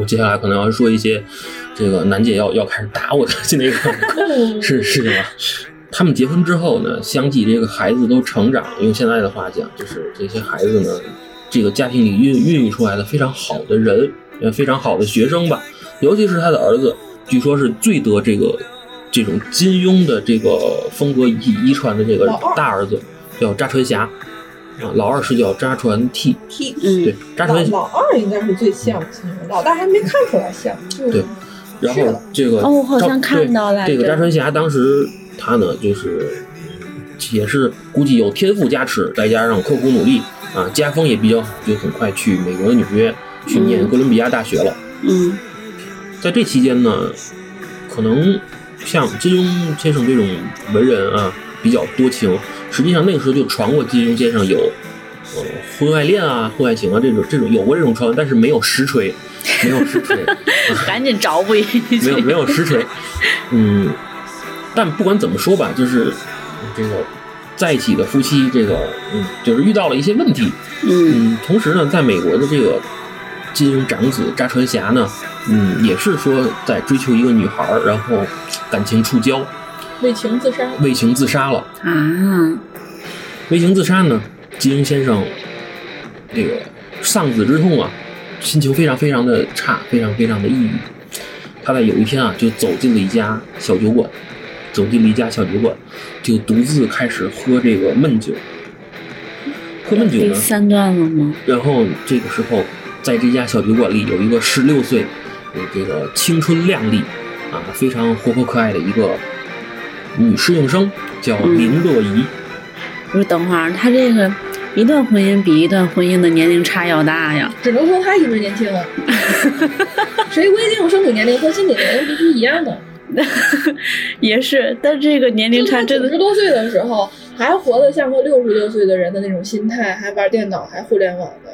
我接下来可能要说一些这个楠姐要要开始打我的那个 是事情了。他们结婚之后呢，相继这个孩子都成长，用现在的话讲，就是这些孩子呢，这个家庭里孕孕育出来的非常好的人，呃，非常好的学生吧。尤其是他的儿子，据说是最得这个这种金庸的这个风格遗遗传的这个大儿子，叫扎传侠。啊，老二是叫扎传 T T，嗯对，扎传老二应该是最像金庸，老大还没看出来像。就是对然后这个哦我好像赵看到了对这个扎传侠当时他呢就是也是估计有天赋加持，再加上刻苦努力啊，家风也比较好，就很快去美国的纽约去念嗯哥伦比亚大学了。嗯在这期间呢，可能像金庸先生这种文人啊比较多情，实际上那个时候就传过金庸先生有呃婚外恋啊、婚外情啊这种这种有过这种传闻，但是没有实锤，没有实锤。赶紧找补一句。没有没有实锤，嗯，但不管怎么说吧，就是这个在一起的夫妻，这个嗯，就是遇到了一些问题，嗯。嗯，同时呢，在美国的这个金庸长子扎传侠呢，嗯，也是说在追求一个女孩，然后感情触礁，为情自杀。为情自杀了。啊，为情自杀呢，金庸先生这个丧子之痛啊，心情非常非常的差，非常非常的抑郁。他在有一天啊，就走进了一家小酒馆，走进了一家小酒馆，就独自开始喝这个闷酒。喝闷酒呢，第三段了吗？然后这个时候，在这家小酒馆里有一个十六岁，有这个青春靓丽啊，非常活泼可爱的一个女侍应生，叫嗯林乐怡。不是，等会儿他这个一段婚姻比一段婚姻的年龄差要大呀。只能说他一直年轻啊。谁规定生理年龄和心理年龄必须一样的？也是，但这个年龄差真九的十多岁的时候还活得像个六十多岁的人的那种心态，还玩电脑，还互联网的。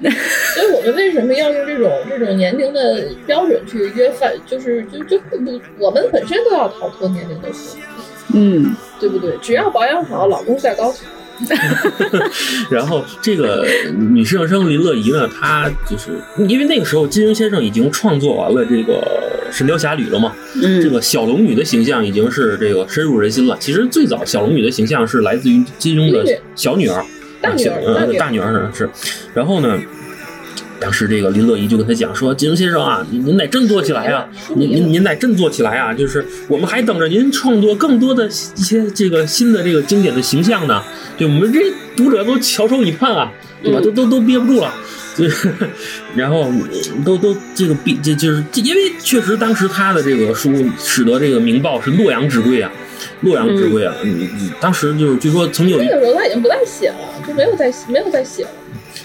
所以我们为什么要用这种这种年龄的标准去约饭？就是就就不我们本身都要逃脱年龄的束缚，嗯对不对？只要保养好，老公在高兴。然后这个女侍应生林乐怡呢，她就是因为那个时候金庸先生已经创作完了这个《神雕侠侣》了嘛，嗯，这个小龙女的形象已经是这个深入人心了。其实最早小龙女的形象是来自于金庸的小女儿，大女儿大女儿是。然后呢，当时这个林乐怡就跟他讲说：“金庸先生啊，您您得振作起来啊，您您您得振作起来啊！就是我们还等着您创作更多的一些这个新的这个经典的形象呢。对我们这读者都翘首以盼啊，对吧？嗯都都都憋不住了。”就是，然后嗯都都这个必这就是因为确实当时他的这个书使得这个《明报》是洛阳纸贵啊，洛阳纸贵啊。嗯嗯，当时就是据说曾经有一那个时候他已经不再写了，就没有再没有再写了。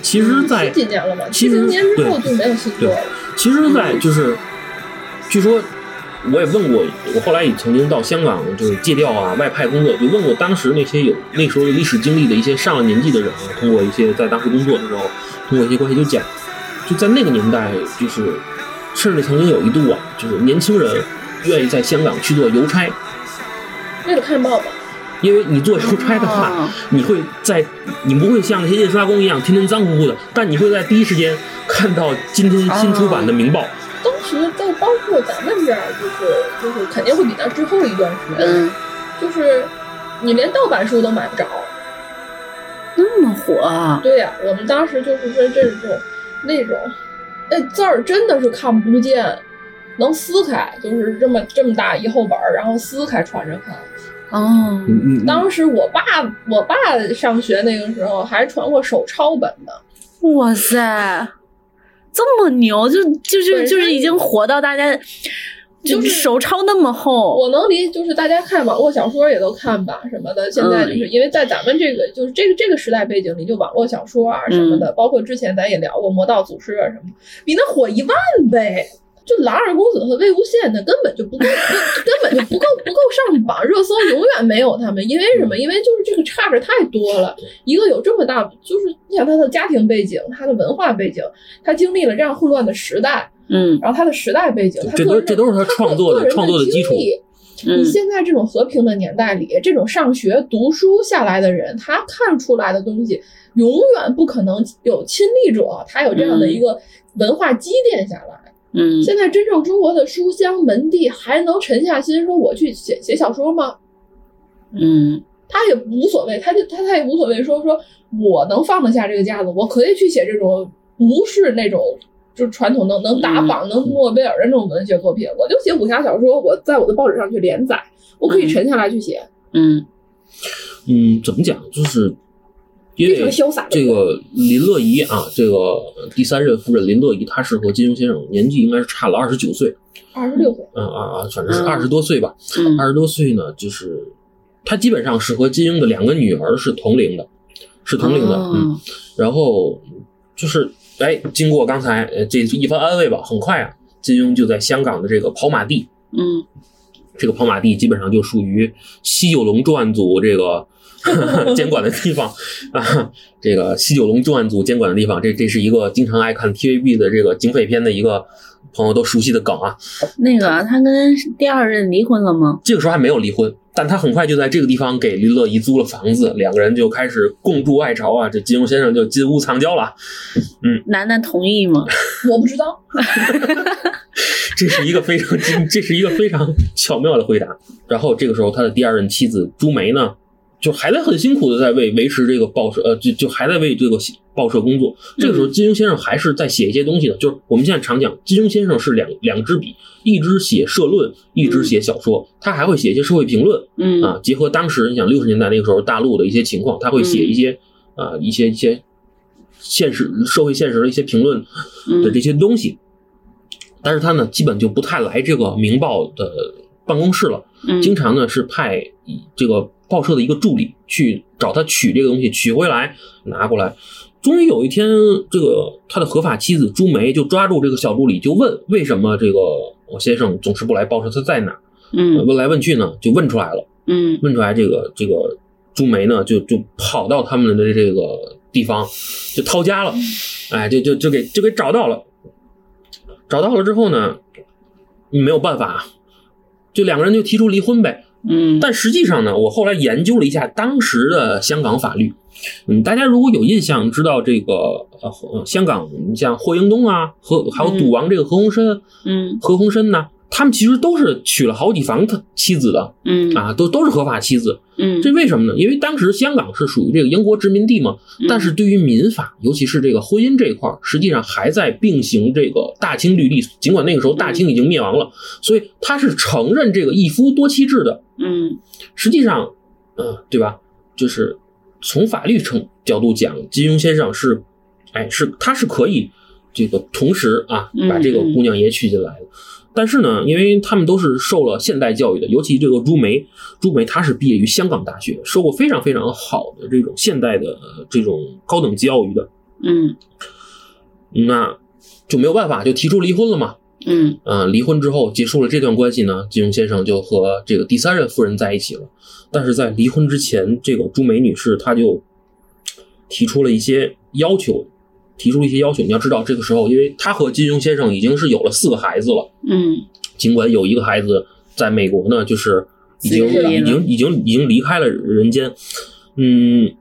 其实在，十几年了嘛，其实七零年之后就没有新作了。其实，在就是，据说我也问过，我后来也曾经到香港就是借调啊、外派工作，就问过当时那些有那时候有历史经历的一些上了年纪的人啊，通过一些在当时工作的时候，通过一些关系就讲，就在那个年代，就是甚至曾经有一度啊，就是年轻人愿意在香港去做邮差，为了看报吧，因为你做邮差的话，哦。你会在你不会像那些印刷工一样天天脏乎乎的，但你会在第一时间看到今天新出版的《明报》当时在包括咱们这儿，就是就是肯定会比那之后一段时间，嗯，就是你连盗版书都买不着。那么火啊，对呀、我们当时就是说这种那种那字儿真的是看不见，能撕开，就是这么这么大一厚本儿，然后撕开传着看。哦，嗯嗯，当时我爸我爸上学那个时候还传过手抄本呢。哇塞，这么牛，就就就就是已经火到大家，就就是手抄那么厚，我能理，就是大家看网络小说也都看吧什么的。现在就是因为在咱们这个就是这个这个时代背景里，就网络小说啊什么的，包括之前咱也聊过《魔道祖师》啊什么，比那火一万倍。就《蓝二公子》和《魏无羡》那根本就不够，根根本就不够不够上榜热搜，永远没有他们。因为什么？因为就是这个差着太多了。一个有这么大，就是你想他的家庭背景，他的文化背景，他经历了这样混乱的时代，嗯然后他的时代背景，他这都个人的这都是他创作的个人创作的基础经历嗯你现在这种和平的年代里，这种上学读书下来的人，他看出来的东西，永远不可能有亲历者他有这样的一个文化积淀下来。嗯现在真正中国的书香门第还能沉下心说我去写写小说吗？嗯他也无所谓，他就他他也无所谓说说我能放得下这个架子，我可以去写这种不是那种就是传统能能打榜、能诺贝尔的那种文学作品，我就写武侠小说，我在我的报纸上去连载，我可以沉下来去写，嗯嗯，怎么讲？就是因为潇洒这个林乐怡啊，这个第三任夫人林乐怡，她是和金庸先生年纪应该是差了二十九岁，二十六岁，嗯啊啊，反正是嗯二十多岁吧。嗯二十多岁呢，就是她基本上是和金庸的两个女儿是同龄的，是同龄的，哦嗯。然后就是哎，经过刚才呃这一番安慰吧，很快啊，金庸就在香港的这个跑马地，嗯这个跑马地基本上就属于西九龙重案组这个 监管的地方啊。这个西九龙重案组监管的地方，这这是一个经常爱看 TVB 的这个警匪片的一个朋友都熟悉的梗啊。那个他跟第二任离婚了吗？这个时候还没有离婚，但他很快就在这个地方给林乐怡租了房子，两个人就开始共筑爱巢啊。这金庸先生就金屋藏娇了。嗯楠楠同意吗？我不知道，这是一个非常精，这是一个非常巧妙的回答。然后这个时候，他的第二任妻子朱梅呢，就还在很辛苦的在为维持这个报社，呃，就就还在为这个报社工作。这个时候，金庸先生还是在写一些东西的。就是我们现在常讲，金庸先生是两两支笔，一支写社论，一支写小说，他还会写一些社会评论嗯啊。结合当时你想六十年代那个时候大陆的一些情况，他会写一些啊一些一些现实社会现实的一些评论的这些东西。但是他呢，基本就不太来这个《明报》的办公室了，嗯经常呢是派这个报社的一个助理去找他取这个东西，取回来拿过来。终于有一天，这个他的合法妻子朱梅就抓住这个小助理，就问为什么这个我先生总是不来报社，他在哪？嗯问来问去呢，就问出来了。嗯问出来这个这个朱梅呢，就就跑到他们的这个地方，就掏家了，哎，就就就给就给找到了。找到了之后呢，没有办法，就两个人就提出离婚呗。嗯。但实际上呢，我后来研究了一下当时的香港法律，嗯，大家如果有印象，知道这个呃呃香港，你像霍英东啊，和还有赌王这个何鸿燊，嗯。何鸿燊呢，他们其实都是娶了好几房他妻子的嗯啊，都都是合法妻子。嗯这为什么呢？因为当时香港是属于这个英国殖民地嘛，但是对于民法，尤其是这个婚姻这一块儿，实际上还在并行这个大清律例。尽管那个时候大清已经灭亡了，所以他是承认这个一夫多妻制的。嗯实际上，嗯、对吧？就是从法律程角度讲，金庸先生是，哎，是他是可以这个同时啊嗯把这个姑娘也娶进来的。但是呢，因为他们都是受了现代教育的，尤其这个朱梅，朱梅她是毕业于香港大学，受过非常非常好的这种现代的呃这种高等教育的，嗯那就没有办法，就提出离婚了嘛。嗯呃，离婚之后结束了这段关系呢，金庸先生就和这个第三任夫人在一起了。但是在离婚之前，这个朱梅女士她就提出了一些要求，提出了一些要求。你要知道，这个时候，因为他和金庸先生已经是有了四个孩子了，嗯尽管有一个孩子在美国呢，就是已经已经已经已经离开了人间。嗯，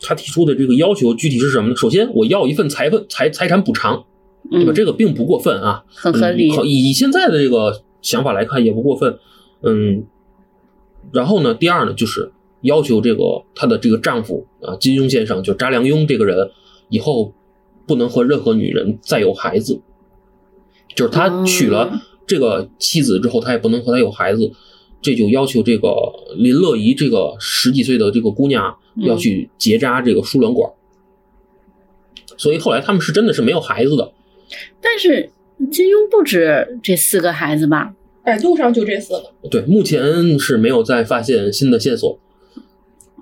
他提出的这个要求具体是什么呢？首先，我要一份财份财财产补偿，对吧？嗯，这个并不过分啊。很合理嗯以以现在的这个想法来看，也不过分。嗯，然后呢，第二呢，就是要求这个她的这个丈夫啊，金庸先生，就查良镛这个人，以后不能和任何女人再有孩子。就是他娶了哦这个妻子之后，他也不能和她有孩子，这就要求这个林乐怡这个十几岁的这个姑娘嗯要去结扎这个输卵管。所以后来他们是真的是没有孩子的。但是金庸不止这四个孩子吧？百度上就这四个，对，目前是没有再发现新的线索。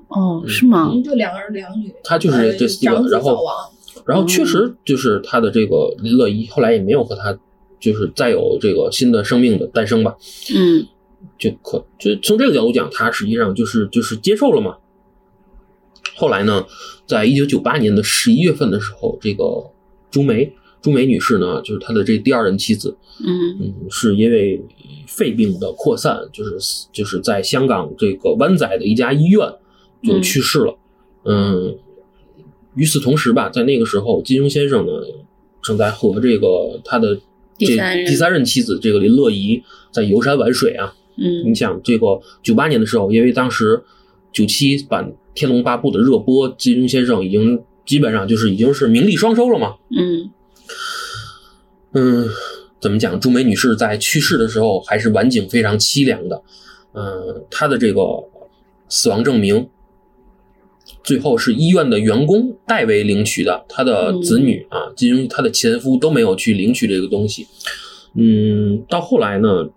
哦，是吗？嗯，就两儿两女，他就是这四个然后然后确实就是他的这个林乐怡后来也没有和他就是再有这个新的生命的诞生吧，嗯。就可就从这个角度讲，他实际上就是就是接受了嘛。后来呢，在一九九八年的十一月份的时候，这个朱梅朱梅女士呢，就是他的这第二任妻子，嗯。嗯，是因为肺病的扩散，就是就是在香港这个湾仔的一家医院就去世了。嗯，与此同时吧，在那个时候，金庸先生呢正在和这个他的这第三任妻子这个林乐怡在游山玩水啊。嗯你想，这个九八年的时候，因为当时九七版《天龙八部》的热播，金庸先生已经基本上就是已经是名利双收了嘛。嗯嗯，怎么讲？朱梅女士在去世的时候还是晚景非常凄凉的。嗯，她的这个死亡证明，最后是医院的员工代为领取的，她的子女啊，金庸她的前夫都没有去领取这个东西。嗯，到后来呢，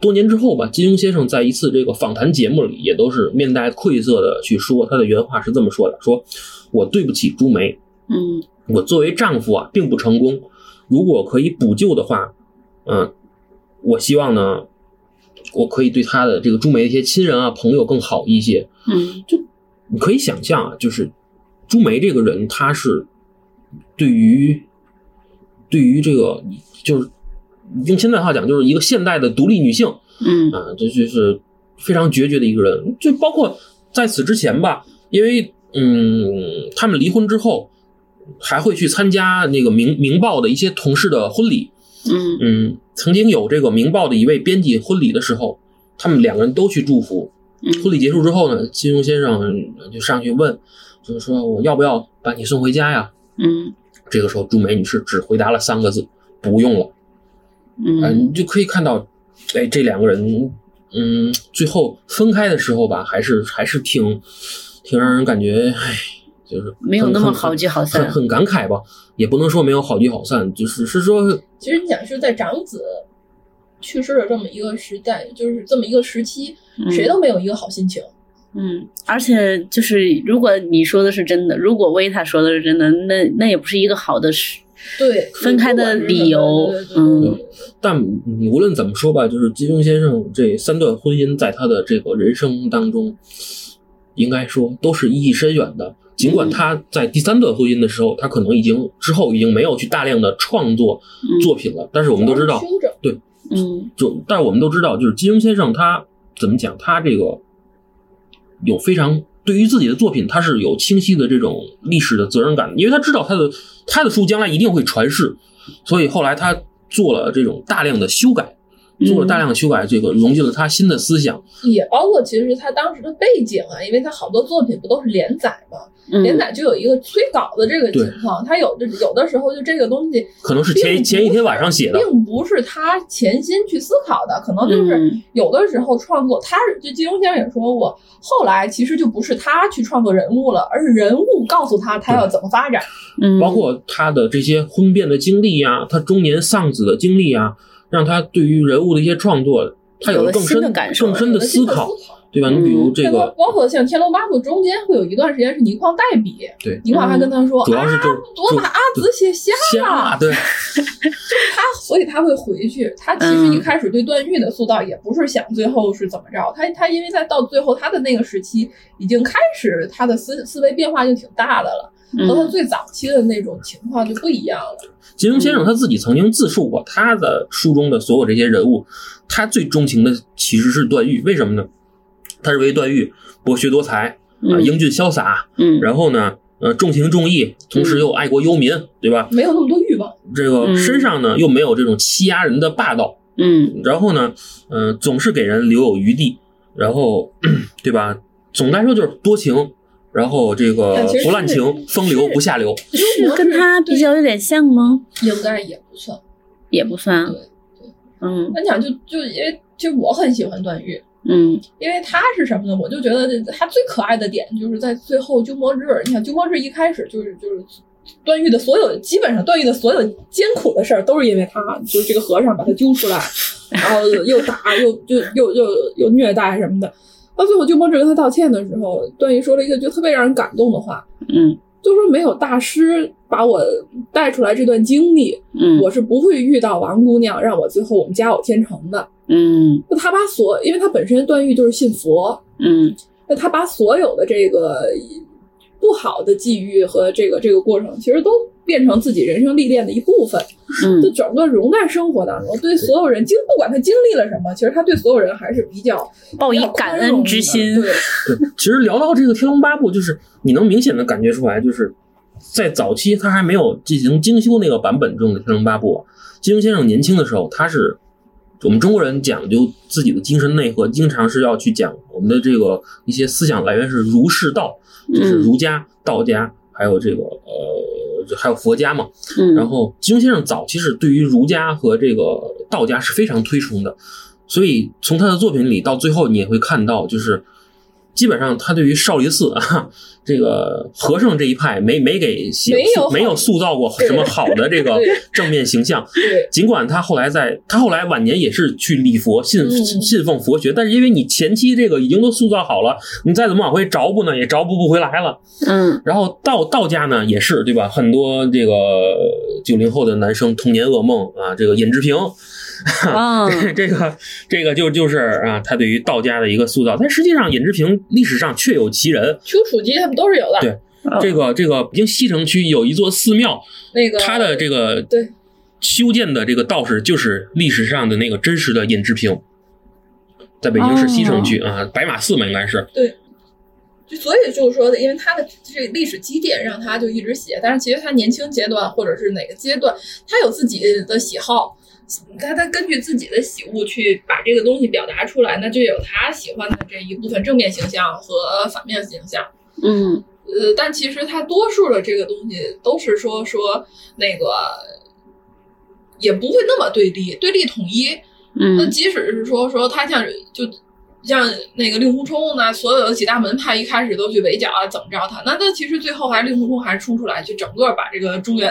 多年之后吧，金庸先生在一次这个访谈节目里，也都是面带愧色的去说，他的原话是这么说的：说我对不起朱梅，嗯我作为丈夫啊，并不成功。如果可以补救的话，嗯，我希望呢，我可以对他的这个朱梅的一些亲人啊、朋友更好一些。嗯你可以想象啊，就是朱梅这个人，她是对于对于这个，就是用现在话讲，就是一个现代的独立女性嗯啊，这就是非常决绝的一个人。就包括在此之前吧，因为嗯，他们离婚之后，还会去参加那个《明明报》的一些同事的婚礼。嗯嗯，曾经有这个《明报》的一位编辑婚礼的时候，他们两个人都去祝福。婚嗯礼结束之后呢，金庸先生就上去问，就是说我要不要把你送回家呀？嗯这个时候，朱梅女士只回答了三个字：不用了。嗯、嗯你就可以看到，哎，这两个人，嗯，最后分开的时候吧，还是还是挺挺让人感觉，哎，就是没有那么好聚好散很很感慨吧。也不能说没有好聚好散，就是是说，其实你想是在长子去世的这么一个时代，就是这么一个时期，嗯谁都没有一个好心情。嗯，而且就是如果你说的是真的，如果维塔说的是真的，那那也不是一个好的事。对，分开的理由嗯但嗯无论怎么说吧，就是金庸先生这三段婚姻在他的这个人生当中，应该说都是意义深远的。尽管他在第三段婚姻的时候，他可能已经之后已经没有去大量的创作嗯作品了，但是我们都知道，对嗯就但是我们都知道，就是金庸先生他怎么讲，他这个有非常对于自己的作品，他是有清晰的这种历史的责任感，因为他知道他的他的书将来一定会传世，所以后来他做了这种大量的修改，做了大量的修改，这个融进了他新的思想。也包括其实他当时的背景啊，因为他好多作品不都是连载嘛，嗯连载就有一个催稿的这个情况，他有的有的时候就这个东西可能是前并不前一天晚上写的，并不是他潜心去思考的，可能就是嗯有的时候创作，他是就金庸先生也说过，后来其实就不是他去创作人物了，而是人物告诉他他要怎么发展。嗯，包括他的这些婚变的经历呀，他中年丧子的经历呀，让他对于人物的一些创作，他有了更深的感受更深的思考，思考对吧？你比如这个，包括像《天龙八部》中间会有一段时间是倪匡代笔，对倪匡还跟他说，主要是就啊，我把阿紫写瞎了，瞎对，他所以他会回去。他其实一开始对段誉的塑造也不是想最后是怎么着，他他因为在到最后他的那个时期已经开始他的思思维变化就挺大的了，和他嗯最早期的那种情况就不一样了。金庸先生他自己曾经自述过，他的书中的所有这些人物，他最钟情的其实是段誉。为什么呢？他认为段誉博学多才啊，嗯英俊潇洒，嗯然后呢，呃，重情重义，同时又爱国忧民，对吧？没有那么多欲望，这个嗯身上呢又没有这种欺压人的霸道，嗯然后呢，嗯、总是给人留有余地，然后 对吧？总的来说就是多情，然后这个不滥情，风流不下流。是跟他比较有点像吗？应该也不算。也不算对对，嗯那你想就就因为其实我很喜欢段誉，嗯因为他是什么呢？我就觉得他最可爱的点就是在最后鸠摩智，你看鸠摩智一开始就是就是段誉的所有，基本上段誉的所有艰苦的事儿都是因为他，就是这个和尚把他揪出来，然后又打又就又又又虐待什么的。到最后鸠摩智跟他道歉的时候，段誉说了一个就特别让人感动的话，嗯。就说没有大师把我带出来这段经历，嗯，我是不会遇到王姑娘让我最后我们家有天成的。嗯。那他把所，因为他本身段誉就是信佛，嗯。那他把所有的这个不好的际遇和这个这个过程，其实都变成自己人生历练的一部分，就嗯整个融在生活当中。对所有人经，不管他经历了什么，其实他对所有人还是比较抱以感恩之心对，对，其实聊到这个《天龙八部》，就是你能明显的感觉出来，就是在早期他还没有进行精修那个版本中的《天龙八部》啊，金庸先生年轻的时候，他是我们中国人讲究自己的精神内核，经常是要去讲我们的这个一些思想来源是儒释道，就是儒家、道家，还有这个呃，还有佛家嘛。嗯，然后金庸先生早期是对于儒家和这个道家是非常推崇的，所以从他的作品里到最后，你也会看到，就是基本上他对于少林寺啊 这个和尚这一派没没给没有没有塑造过什么好的这个正面形象。尽管他后来在他后来晚年也是去礼佛信嗯信奉佛学，但是因为你前期这个已经都塑造好了，你再怎么往回找补呢，也找补不回来了。嗯然后道道家呢也是对吧？很多这个九零后的男生童年噩梦啊，这个尹志平，啊，这个这个就就是啊，他对于道家的一个塑造。但实际上，尹志平历史上确有其人。丘处机他们都是有的。对这个这个北京西城区有一座寺庙，那个他的这个对修建的这个道士就是历史上的那个真实的尹志平，在北京市西城区啊，白马寺嘛应该是对。就所以就是说的，因为他的这个历史积淀让他就一直写，但是其实他年轻阶段或者是哪个阶段，他有自己的喜好，他他根据自己的喜恶去把这个东西表达出来，那就有他喜欢的这一部分正面形象和反面形象。嗯呃，但其实他多数的这个东西都是说说那个，也不会那么对立，对立统一。嗯那嗯即使是说说他像就像那个令狐冲呢，所有的几大门派一开始都去围剿啊，怎么着他？那他其实最后还是令狐冲还是冲出来，就整个把这个中原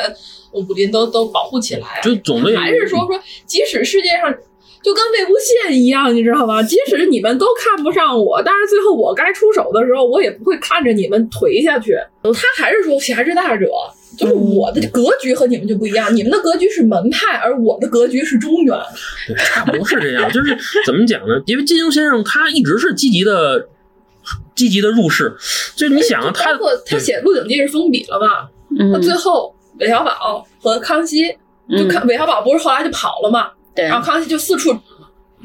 武林都都保护起来啊。就总的还是说说，即使世界上就跟魏无羡一样，你知道吗？即使你们都看不上我，但是最后我该出手的时候，我也不会看着你们颓下去。他还是说侠之大者，就是我的格局和你们就不一样，你们的格局是门派，而我的格局是中原。对，差不多是这样。就是怎么讲呢？因为金庸先生他一直是积极的、积极的入世。就是你想啊，他包括他写《鹿鼎记》是封笔了嘛？那嗯，最后韦小宝和康熙就看韦小宝不是后来就跑了嘛，对，然后康熙就四处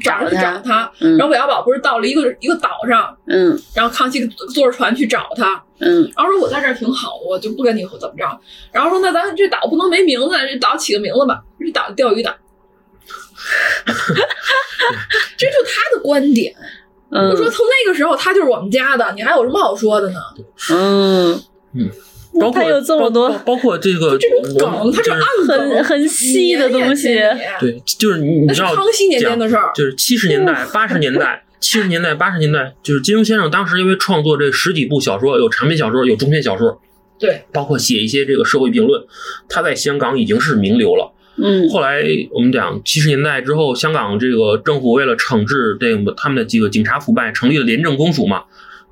找去找他。找他，嗯。然后韦小宝不是到了一个一个岛上，嗯。然后康熙坐着船去找他，嗯。然后说我在这儿挺好，我就不跟你怎么着，然后说那咱这岛不能没名字，这岛起个名字吧，这岛钓鱼岛。这就他的观点，嗯，就说从那个时候他就是我们家的，你还有什么好说的呢？嗯。嗯，包括他有这么多包括这个这种梗我们它是就是暗梗，很很细的东西对，就是你你知道康熙年间的事儿。就是七十年代、八十年代、七十年代、八十年代，就是金庸先生当时因为创作这十几部小说，有长篇小说，有中篇小说，对，包括写一些这个社会评论，他在香港已经是名流了。嗯后来我们讲七十年代之后，香港这个政府为了惩治这个他们的几个警察腐败，成立了廉政公署嘛。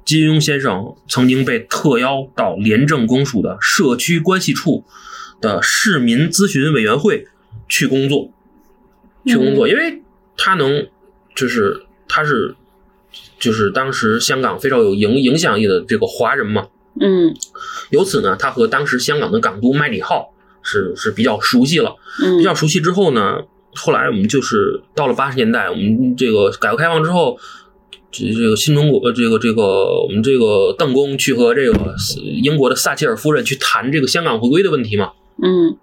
金庸先生曾经被特邀到廉政公署的社区关系处的市民咨询委员会去工作，去工作，因为他能就是他是就是当时香港非常有影影响力的这个华人嘛，嗯。由此呢，他和当时香港的港督麦理浩是是比较熟悉了。比嗯较熟悉之后呢，后来我们就是到了八十年代，我们这个改革开放之后，这这个新中国呃这个这个我们这个邓公去和这个英国的撒切尔夫人去谈这个香港回归的问题嘛。嗯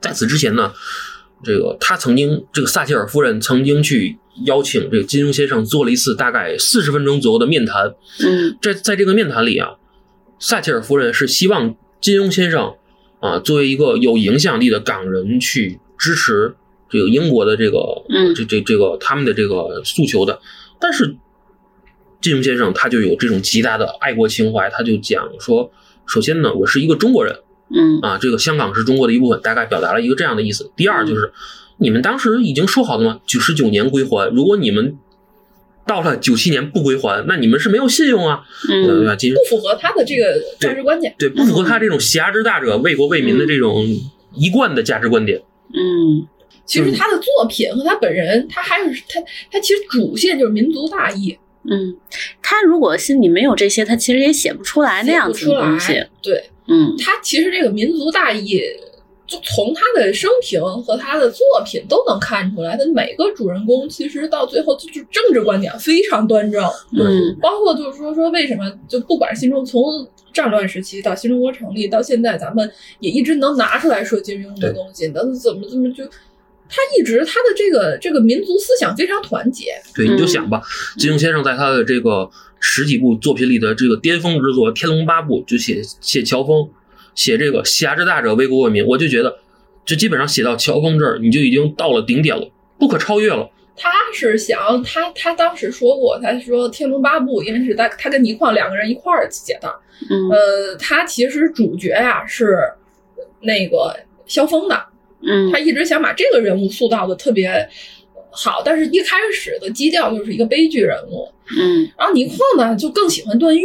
在此之前呢，这个他曾经这个撒切尔夫人曾经去邀请这个金庸先生做了一次大概四十分钟左右的面谈。嗯在在这个面谈里啊，撒切尔夫人是希望金庸先生啊作为一个有影响力的港人去支持这个英国的这个嗯这这这个他们的这个诉求的，但是金庸先生他就有这种极大的爱国情怀，他就讲说，首先呢，我是一个中国人嗯啊，这个香港是中国的一部分，大概表达了一个这样的意思。第二就是，你们当时已经说好了吗？九十九年归还，如果你们到了九七年不归还，那你们是没有信用啊，不符合他的这个价值观念。对，不符合他这种侠之大者、为国为民的这种一贯的价值观点。嗯其实他的作品和他本人，他还是他他其实主线就是民族大义，嗯，他如果心里没有这些，他其实也写不出来那样子的东西。来。对嗯他其实这个民族大义，就从他的生平和他的作品都能看出来，他每个主人公其实到最后就是政治观点非常端正。嗯包括就是说说为什么就不管是新中从战乱时期到新中国成立到现在，咱们也一直能拿出来说金庸的东西，那怎么怎么就他一直他的这个这个民族思想非常团结。对，你就想吧，金庸先生在他的这个十几部作品里的这个巅峰之作《天龙八部》，就写写乔峰，写这个侠之大者为国为民，我就觉得，就基本上写到乔峰这儿，你就已经到了顶点了，不可超越了。他是想他他当时说过，他说《天龙八部》应该是他他跟倪匡两个人一块儿写的。嗯呃，他其实主角呀、是那个萧峰的，嗯。他一直想把这个人物塑造的特别好，但是一开始的基调就是一个悲剧人物。嗯。然后倪匡呢就更喜欢段誉，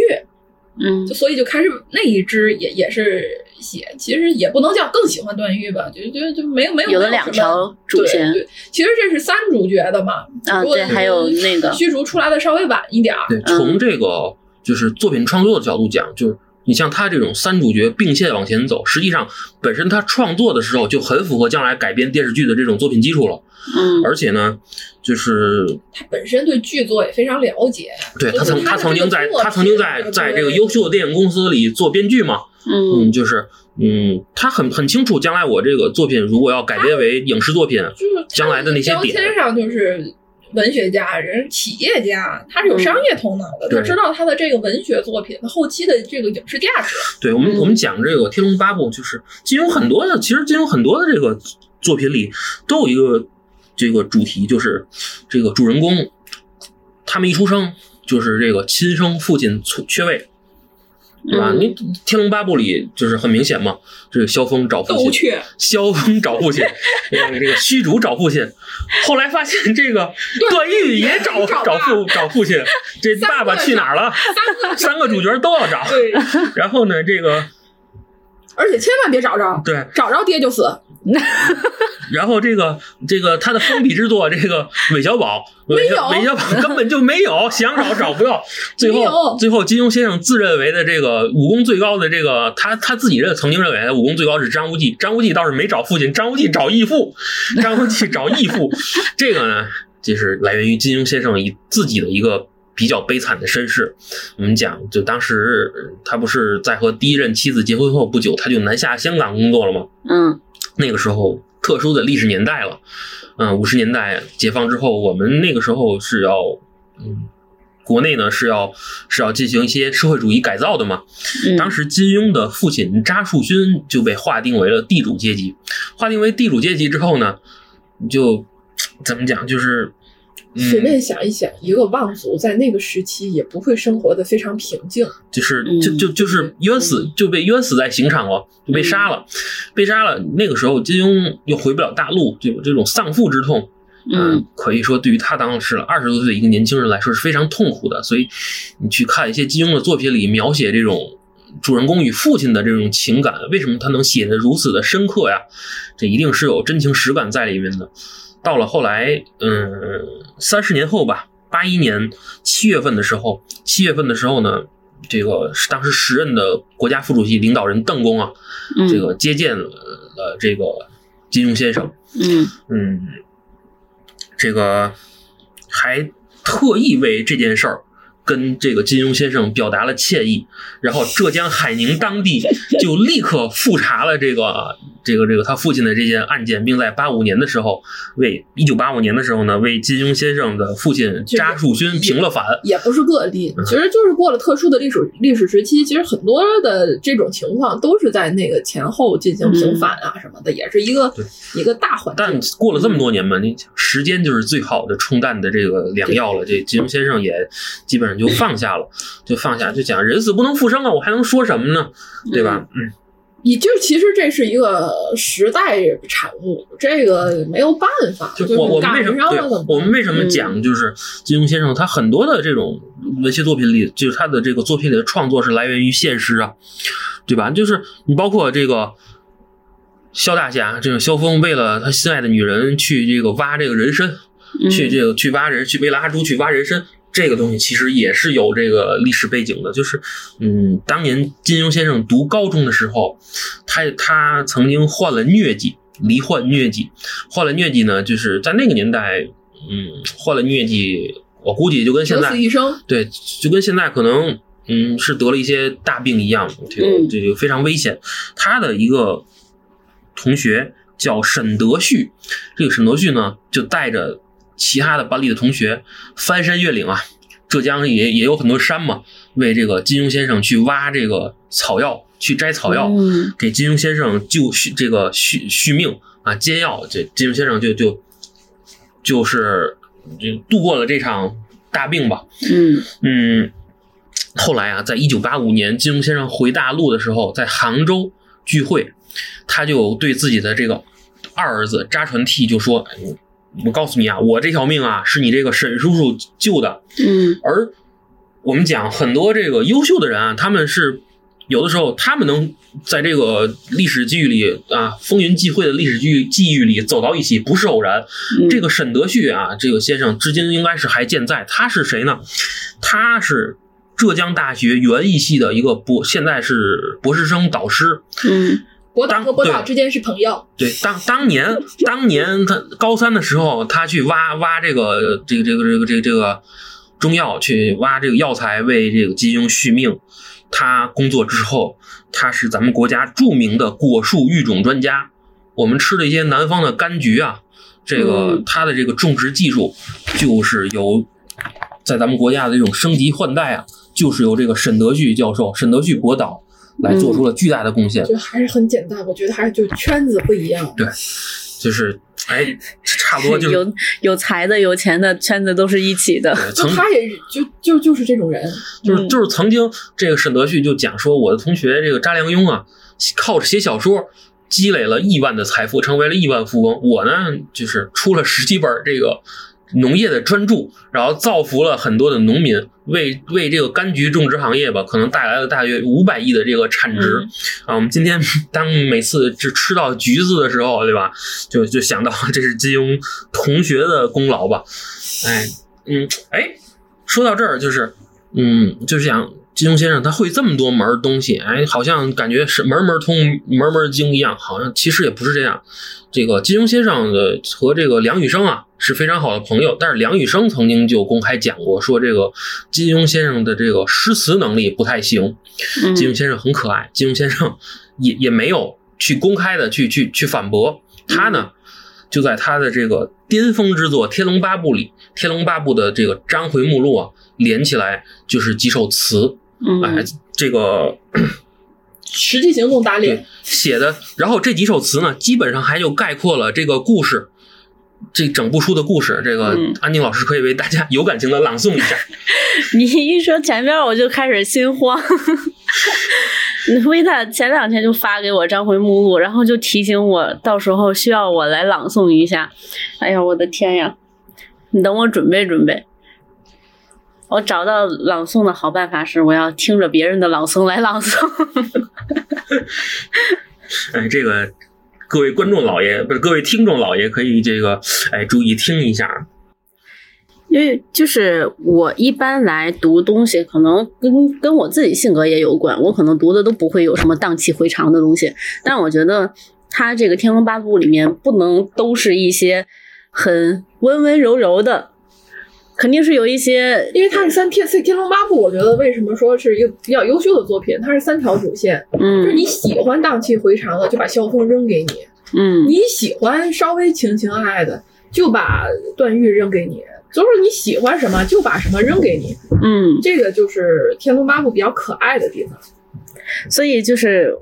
嗯。就所以就开始那一支也也是写，其实也不能叫更喜欢段誉吧，就就就没有没有有了没什么两条主对线对，其实这是三主角的嘛，啊，如果对，还有那个虚竹出来的稍微晚一点儿，对，从这个就是作品创作的角度讲，就是你像他这种三主角并线往前走，实际上本身他创作的时候就很符合将来改编电视剧的这种作品基础了。嗯而且呢，就是他本身对剧作也非常了解，对他曾他曾经在他曾经在在这个优秀的电影公司里做编剧嘛，嗯嗯，就是嗯，他很很清楚将来我这个作品如果要改编为影视作品，就是将来的那些标点签上就是文学家，人企业家，他是有商业头脑的，对他知道他的这个文学作品后期的这个影视价值。对我们嗯我们讲这个《天龙八部》，就是金庸很多的，其实金庸很多的这个作品里都有一个这个主题，就是这个主人公他们一出生就是这个亲生父亲缺缺位。对吧？嗯你《天龙八部》里就是很明显嘛，这个萧峰找父亲，萧峰找父亲，这个这个虚竹找父亲，后来发现这个段誉也找找找父找父亲，这爸爸去哪儿了？三个三个主角都要找。对，然后呢，这个而且千万别找着，对，找着爹就死。然后这个这个他的封笔之作，这个韦小宝，韦小韦小宝 根本就没有，想找找不到。最后最后，金庸先生自认为的这个武功最高的这个，他他自己认曾经认为武功最高是张无忌，张无忌倒是没找父亲，张无忌找义父，张无忌找义父。这个呢，就是来源于金庸先生以自己的一个。比较悲惨的身世，我们讲，就当时呃他不是在和第一任妻子结婚后不久，他就南下香港工作了吗？嗯那个时候特殊的历史年代了，嗯，五十年代解放之后，我们那个时候是要，嗯，国内呢是要是要进行一些社会主义改造的嘛。嗯，当时金庸的父亲查树勋就被划定为了地主阶级，划定为地主阶级之后呢，就怎么讲，就是。随便嗯，想一想，一个望族在那个时期也不会生活的非常平静。就是嗯就就就是冤死就被冤死在刑场了，就被杀了，被杀了。那个时候金庸又回不了大陆，就有这种丧父之痛。嗯，可以说对于他当时二十多岁的一个年轻人来说是非常痛苦的。所以你去看一些金庸的作品里描写这种主人公与父亲的这种情感，为什么他能写得如此的深刻呀？这一定是有真情实感在里面的。到了后来，嗯，三十年后吧，八一年七月份的时候，七月份的时候呢，这个是当时时任的国家副主席领导人邓公啊，嗯这个接见了了这个金庸先生，嗯。嗯，这个还特意为这件事儿跟这个金庸先生表达了歉意，然后浙江海宁当地 就立刻复查了这个这个这个他父亲的这件案件，并在八五年的时候为一九八五年的时候呢，为金庸先生的父亲查树勋平了反。也不是个例，嗯其实就是过了特殊的历史历史时期，其实很多的这种情况都是在那个前后进行平反啊什么的，也是一个一个大环境但。过了这么多年嘛，你时间就是最好的冲淡的这个良药了。这金庸先生也基本上就放下了，就放下，就讲人死不能复生啊，我还能说什么呢？对吧？嗯，你就其实这是一个时代产物，这个没有办法，就我我们为什么对？我们为什么讲就是金庸先生他很多的这种文学作品里，就是他的这个作品里的创作是来源于现实啊，对吧？就是你包括这个萧大侠，这个萧峰为了他心爱的女人去这个挖这个人参，嗯去这个去挖人，去为了阿朱去挖人参，这个东西其实也是有这个历史背景的。就是，嗯，当年金庸先生读高中的时候，他他曾经患了疟疾，罹患疟疾，患了疟疾呢，就是在那个年代，嗯，患了疟疾，我估计就跟现在对，就跟现在可能嗯是得了一些大病一样，这个嗯这个非常危险。他的一个同学叫沈德旭。这个沈德旭呢，就带着其他的班里的同学翻山越岭啊，浙江也也有很多山嘛，为这个金庸先生去挖这个草药，去摘草药，嗯给金庸先生救续这个续续命啊，煎药。这金庸先生就就就是就度过了这场大病吧。嗯嗯，后来啊，在一九八五年，金庸先生回大陆的时候，在杭州聚会，他就对自己的这个二儿子扎传替就说：“哎我告诉你啊，我这条命啊，是你这个沈叔叔救的。嗯而我们讲很多这个优秀的人啊，他们是有的时候他们能在这个历史记忆里啊，风云际会的历史记记忆里走到一起，不是偶然。嗯这个沈德旭啊，这个先生至今应该是还健在。他是谁呢？他是浙江大学园艺系的一个博，现在是博士生导师。嗯博导和博导之间是朋友，对，当当年当年他高三的时候，他去挖挖这个这个这个这个这个这个中药，去挖这个药材为这个金庸续命。他工作之后，他是咱们国家著名的果树育种专家。我们吃的一些南方的柑橘啊，这个嗯它的这个种植技术，就是由在咱们国家的这种升级换代啊，就是由这个沈德旭教授、沈德旭博导来做出了巨大的贡献。就还是很简单。我觉得还是就圈子不一样。对，就是哎，差不多就是有有才的、有钱的圈子都是一起的。对曾就他也是就就就是这种人，就是嗯就是曾经这个沈德旭就讲说，我的同学这个查良镛啊，靠着写小说积累了亿万的财富，成为了亿万富翁。我呢，就是出了十几本这个农业的专注，然后造福了很多的农民，为为这个柑橘种植行业吧，可能带来了大约五百亿的这个产值。啊，我们今天 当每次只吃到橘子的时候，对吧？就就想到这是金庸同学的功劳吧。哎，嗯，哎，说到这儿，就是，嗯，就是想金庸先生他会这么多门儿东西，哎，好像感觉是门门通门门精一样，好像其实也不是这样。这个金庸先生的和这个梁羽生啊是非常好的朋友，但是梁羽生曾经就公开讲过，说这个金庸先生的这个诗词能力不太行。嗯金庸先生很可爱，金庸先生也也没有去公开的去去去反驳他呢，就在他的这个巅峰之作《天龙八部》里，《天龙八部》的这个章回目录啊，连起来就是几首词，哎嗯，这个实际行动打脸。写的，然后这几首词呢，基本上还就概括了这个故事。这整部书的故事，这个嗯安宁老师可以为大家有感情的朗诵一下。你一说前边我就开始心慌。维塔前两天就发给我章回目录，然后就提醒我到时候需要我来朗诵一下。哎呀，我的天呀！你等我准备准备。我找到朗诵的好办法是，我要听着别人的朗诵来朗诵。哎，这个各位观众老爷不是各位听众老爷可以这个哎注意听一下。因为就是我一般来读东西，可能跟跟我自己性格也有关，我可能读的都不会有什么荡气回肠的东西。但我觉得他这个《天龙八部》里面不能都是一些很温温柔柔的，肯定是有一些因为它是三天《所以天龙八部》，我觉得为什么说是一个比较优秀的作品？它是三条主线，嗯就是嗯你喜欢荡气回肠的，就把萧峰扔给你；嗯你喜欢稍微情情爱爱的，就把段誉扔给你。就是你喜欢什么，就把什么扔给你。嗯，这个就是《天龙八部》比较可爱的地方。所以就是。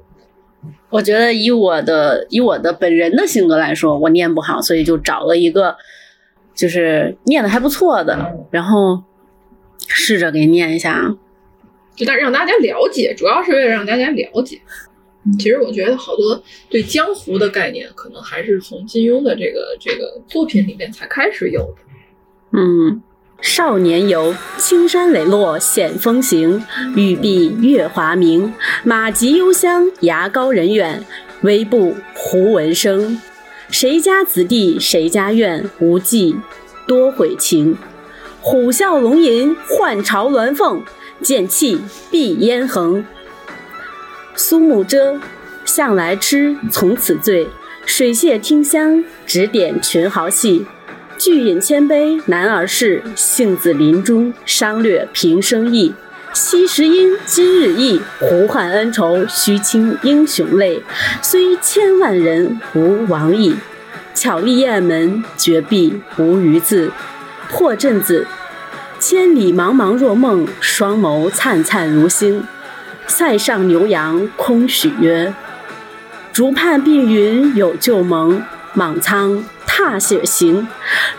我觉得以我的以我的本人的性格来说，我念不好，所以就找了一个就是念的还不错的，然后试着给念一下啊。就但让大家了解，主要是为了让大家了解。其实我觉得好多对江湖的概念，可能还是从金庸的这个这个作品里面才开始有的。嗯，少年游，青山磊落显风行，玉璧月华明，马疾幽香牙高人远，微步胡闻声。谁家子弟谁家院，无忌多悔情。虎啸龙吟换朝鸾凤，剑气碧烟横。苏幕遮，向来痴，从此醉。水榭听香，指点群豪戏。聚饮千杯，男儿事；杏子林中，商略平生意。昔时殷，今日异。胡汉恩仇，须倾英雄泪。虽千万人，无往矣。巧立雁门，绝壁无余字。破阵子，千里茫茫若梦，双眸灿灿如星。塞上牛羊空许约，竹畔碧云有旧盟。莽苍踏雪行，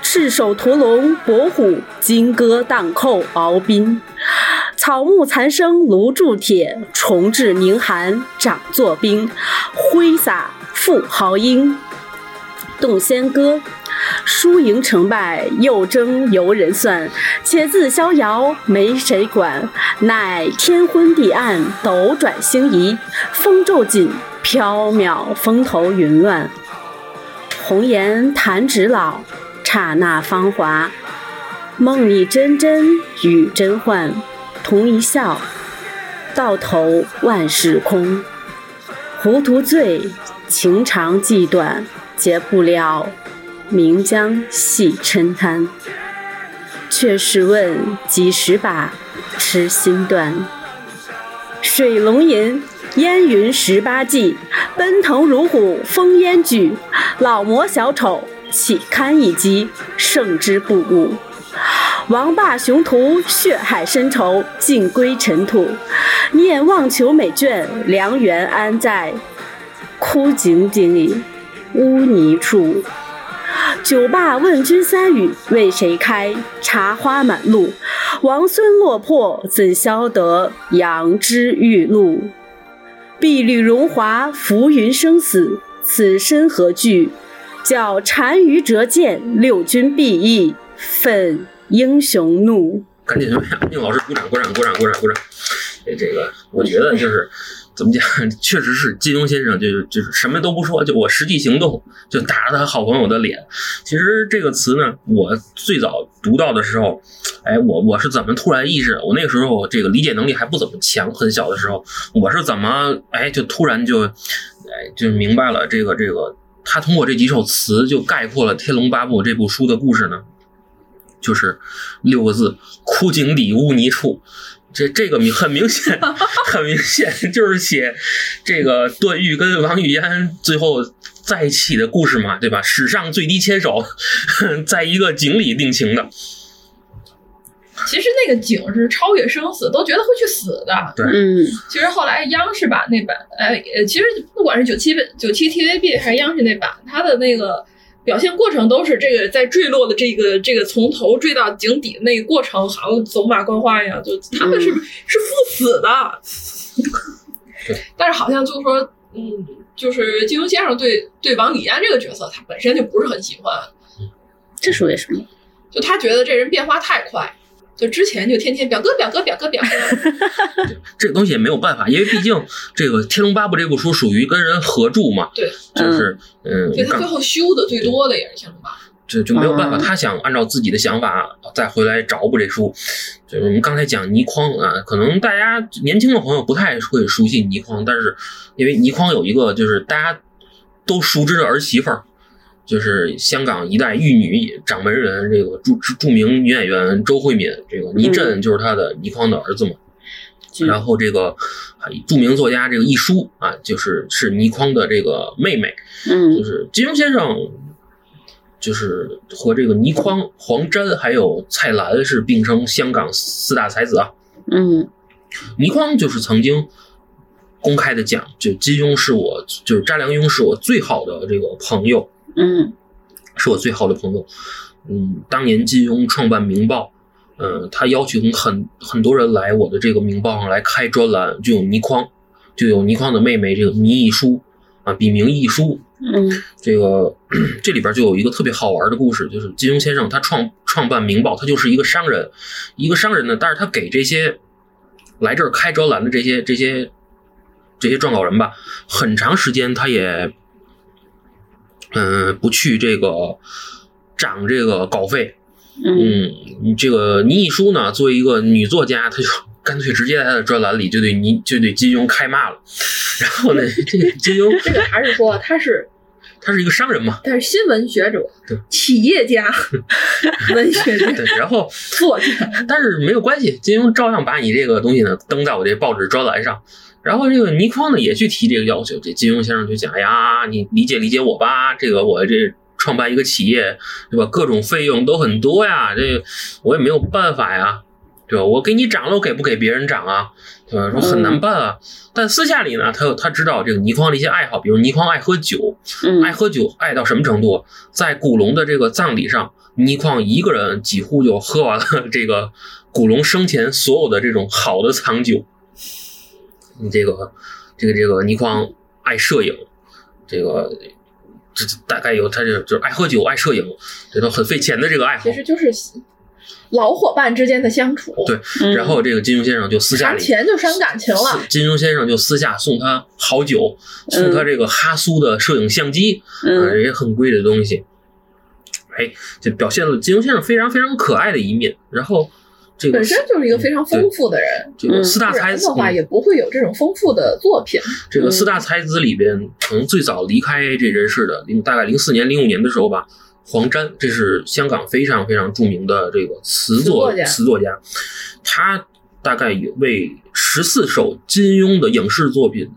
赤手屠龙搏虎，金戈荡寇鏖兵。草木残生炉铸铁，重置凝寒掌作冰。挥洒赴豪英，动仙歌。输赢成败又争由人算，且自逍遥没谁管。乃天昏地暗斗转星移，风骤紧缥缈风头云乱。红颜弹指老，刹那芳华。梦里真真与真幻，同一笑，到头万事空。糊涂醉，情长计短，结不了岷江细琛滩。却试问几时把痴心断？水龙吟。烟云十八骑，奔腾如虎，风烟举。老魔小丑，岂堪一击？胜之不武。王霸雄图，血海深仇，尽归尘土。念望求美眷，良缘安在？枯井底，污泥处。酒罢问君三语，为谁开？茶花满路。王孙落魄，怎消得杨枝玉露？碧绿荣华，浮云生死，此身何惧？叫单于折剑，六军必役，愤英雄怒。赶紧为宁老师鼓掌，鼓掌，鼓掌，鼓掌，鼓掌！这个，我觉得就是怎么讲，确实是金庸先生，就是就是什么都不说，就我实际行动，就打了他好朋友的脸。其实这个词呢，我最早读到的时候。哎，我我是怎么突然意识到？我那个时候这个理解能力还不怎么强，很小的时候，我是怎么哎就突然就哎就明白了这个这个，他通过这几首词就概括了《天龙八部》这部书的故事呢，就是六个字：枯井底污泥处。这这个明 很明显，很明显就是写这个段誉跟王语嫣最后在一起的故事嘛，对吧？史上最低牵手，在一个井里定情的。其实那个井是超越生死，都觉得会去死的。对，嗯，其实后来央视版那版，呃呃，其实不管是九七九七 TVB 还是央视那版，它的那个表现过程都是这个在坠落的这个这个从头坠到井底的那个过程，好像走马观花一样，就他们是是赴死的。对，但是好像就是说，嗯，就是金庸先生对对王语嫣这个角色，他本身就不是很喜欢。这是为什么？就他觉得这人变化太快。就之前就天天表哥表哥表哥表哥，这个东西也没有办法，因为毕竟这个《天龙八部》这部书属于跟人合著嘛，对，就是嗯，所以他最后修的最多的也是《天龙八部》，这就没有办法，他想按照自己的想法再回来找补这书。就是我们刚才讲倪匡啊，可能大家年轻的朋友不太会熟悉倪匡，但是因为倪匡有一个就是大家都熟知的儿媳妇儿。就是香港一代玉女掌门人，这个著著名女演员周慧敏，这个倪震就是他的倪匡的儿子嘛。然后这个著名作家这个亦舒啊，就是是倪匡的这个妹妹。嗯，就是金庸先生，就是和这个倪匡、黄沾还有蔡澜是并称香港四大才子啊。嗯，倪匡就是曾经公开的讲，就金庸是我，就是查良镛是我最好的这个朋友。嗯，是我最好的朋友。嗯，当年金庸创办《明报》，嗯，他邀请很很多人来我的这个《明报》上来开专栏，就有倪匡，就有倪匡的妹妹这个倪亦舒啊，笔名亦舒。嗯，这个 这里边就有一个特别好玩的故事，就是金庸先生他创创办《明报》，他就是一个商人，一个商人呢，但是他给这些来这儿开专栏的这些这些这些撰稿人吧，很长时间他也。嗯，不去这个涨这个稿费。嗯，这个倪亦舒呢，作为一个女作家，她就 干脆直接在她的专栏里就对倪就对金庸开骂了。然后呢，这个金庸这个还是说他是他是一个商人嘛，他是新闻学者，对，企业家，文学家，对，然后作家，但是没有关系，金庸照样把你这个东西呢登在我这报纸专栏上。然后这个倪匡呢也去提这个要求，这金庸先生就讲哎呀，你理解理解我吧，这个我这创办一个企业，对吧？各种费用都很多呀，这我也没有办法呀，对吧？我给你涨了，我给不给别人涨啊？对吧？说很难办啊。但私下里呢，他有他知道这个倪匡的一些爱好，比如倪匡爱喝酒，嗯爱喝酒爱到什么程度？在古龙的这个葬礼上，倪匡一个人几乎就喝完了这个古龙生前所有的这种好的藏酒。你这个这个这个倪匡爱摄影，这个这这大概有他这就是爱喝酒爱摄影，这都很费钱的这个爱好其。实就是老伙伴之间的相处，对嗯然后这个金庸先生就私下谈里钱就伤感情了。金庸先生就私下送他好酒，送他这个哈苏的摄影相机，啊，嗯也很贵的东西。哎，就表现了金庸先生非常非常可爱的一面。然后这个本身就是一个非常丰富的人，这个四大才子然的话嗯也不会有这种丰富的作品。这个四大才子里边，可能最早离开这人世的，零大概零四年、零五年的时候吧，黄沾，这是香港非常非常著名的这个词作词作家词作家，他大概也为十四首金庸的影视作品，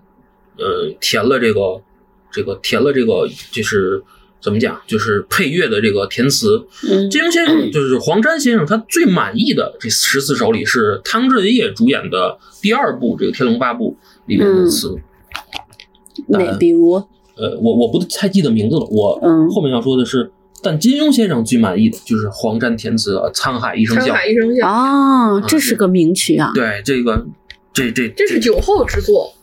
呃，填了这个这个填了这个就是怎么讲，就是配乐的这个填词。嗯金庸先生就是黄沾先生，他最满意的这十四首里是汤镇业主演的第二部这个《天龙八部》里面的词。那比如呃，我我不太记得名字了，我嗯后面要说的是，但金庸先生最满意的就是黄沾填词的《沧海一声笑沧笑》。海一声笑，啊，这是个名曲啊，对，这个这这这是酒后之作，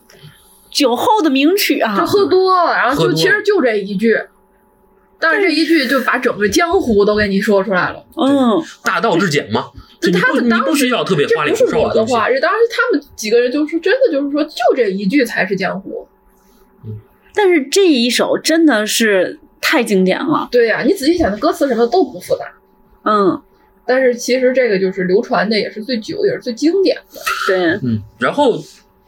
酒后的名曲就啊，喝多了，然后就其实就这一句，但是这一句就把整个江湖都给你说出来了。嗯大道至简嘛，就就你不你他们当时不需要特别花里这不是胡哨东西。我的话，这当时他们几个人就是真的就是说，就这一句才是江湖。但是这一首真的是太经典了，对呀、你仔细想，那歌词什么都不复杂，嗯，但是其实这个就是流传的也是最久，也是最经典的。对，嗯，然后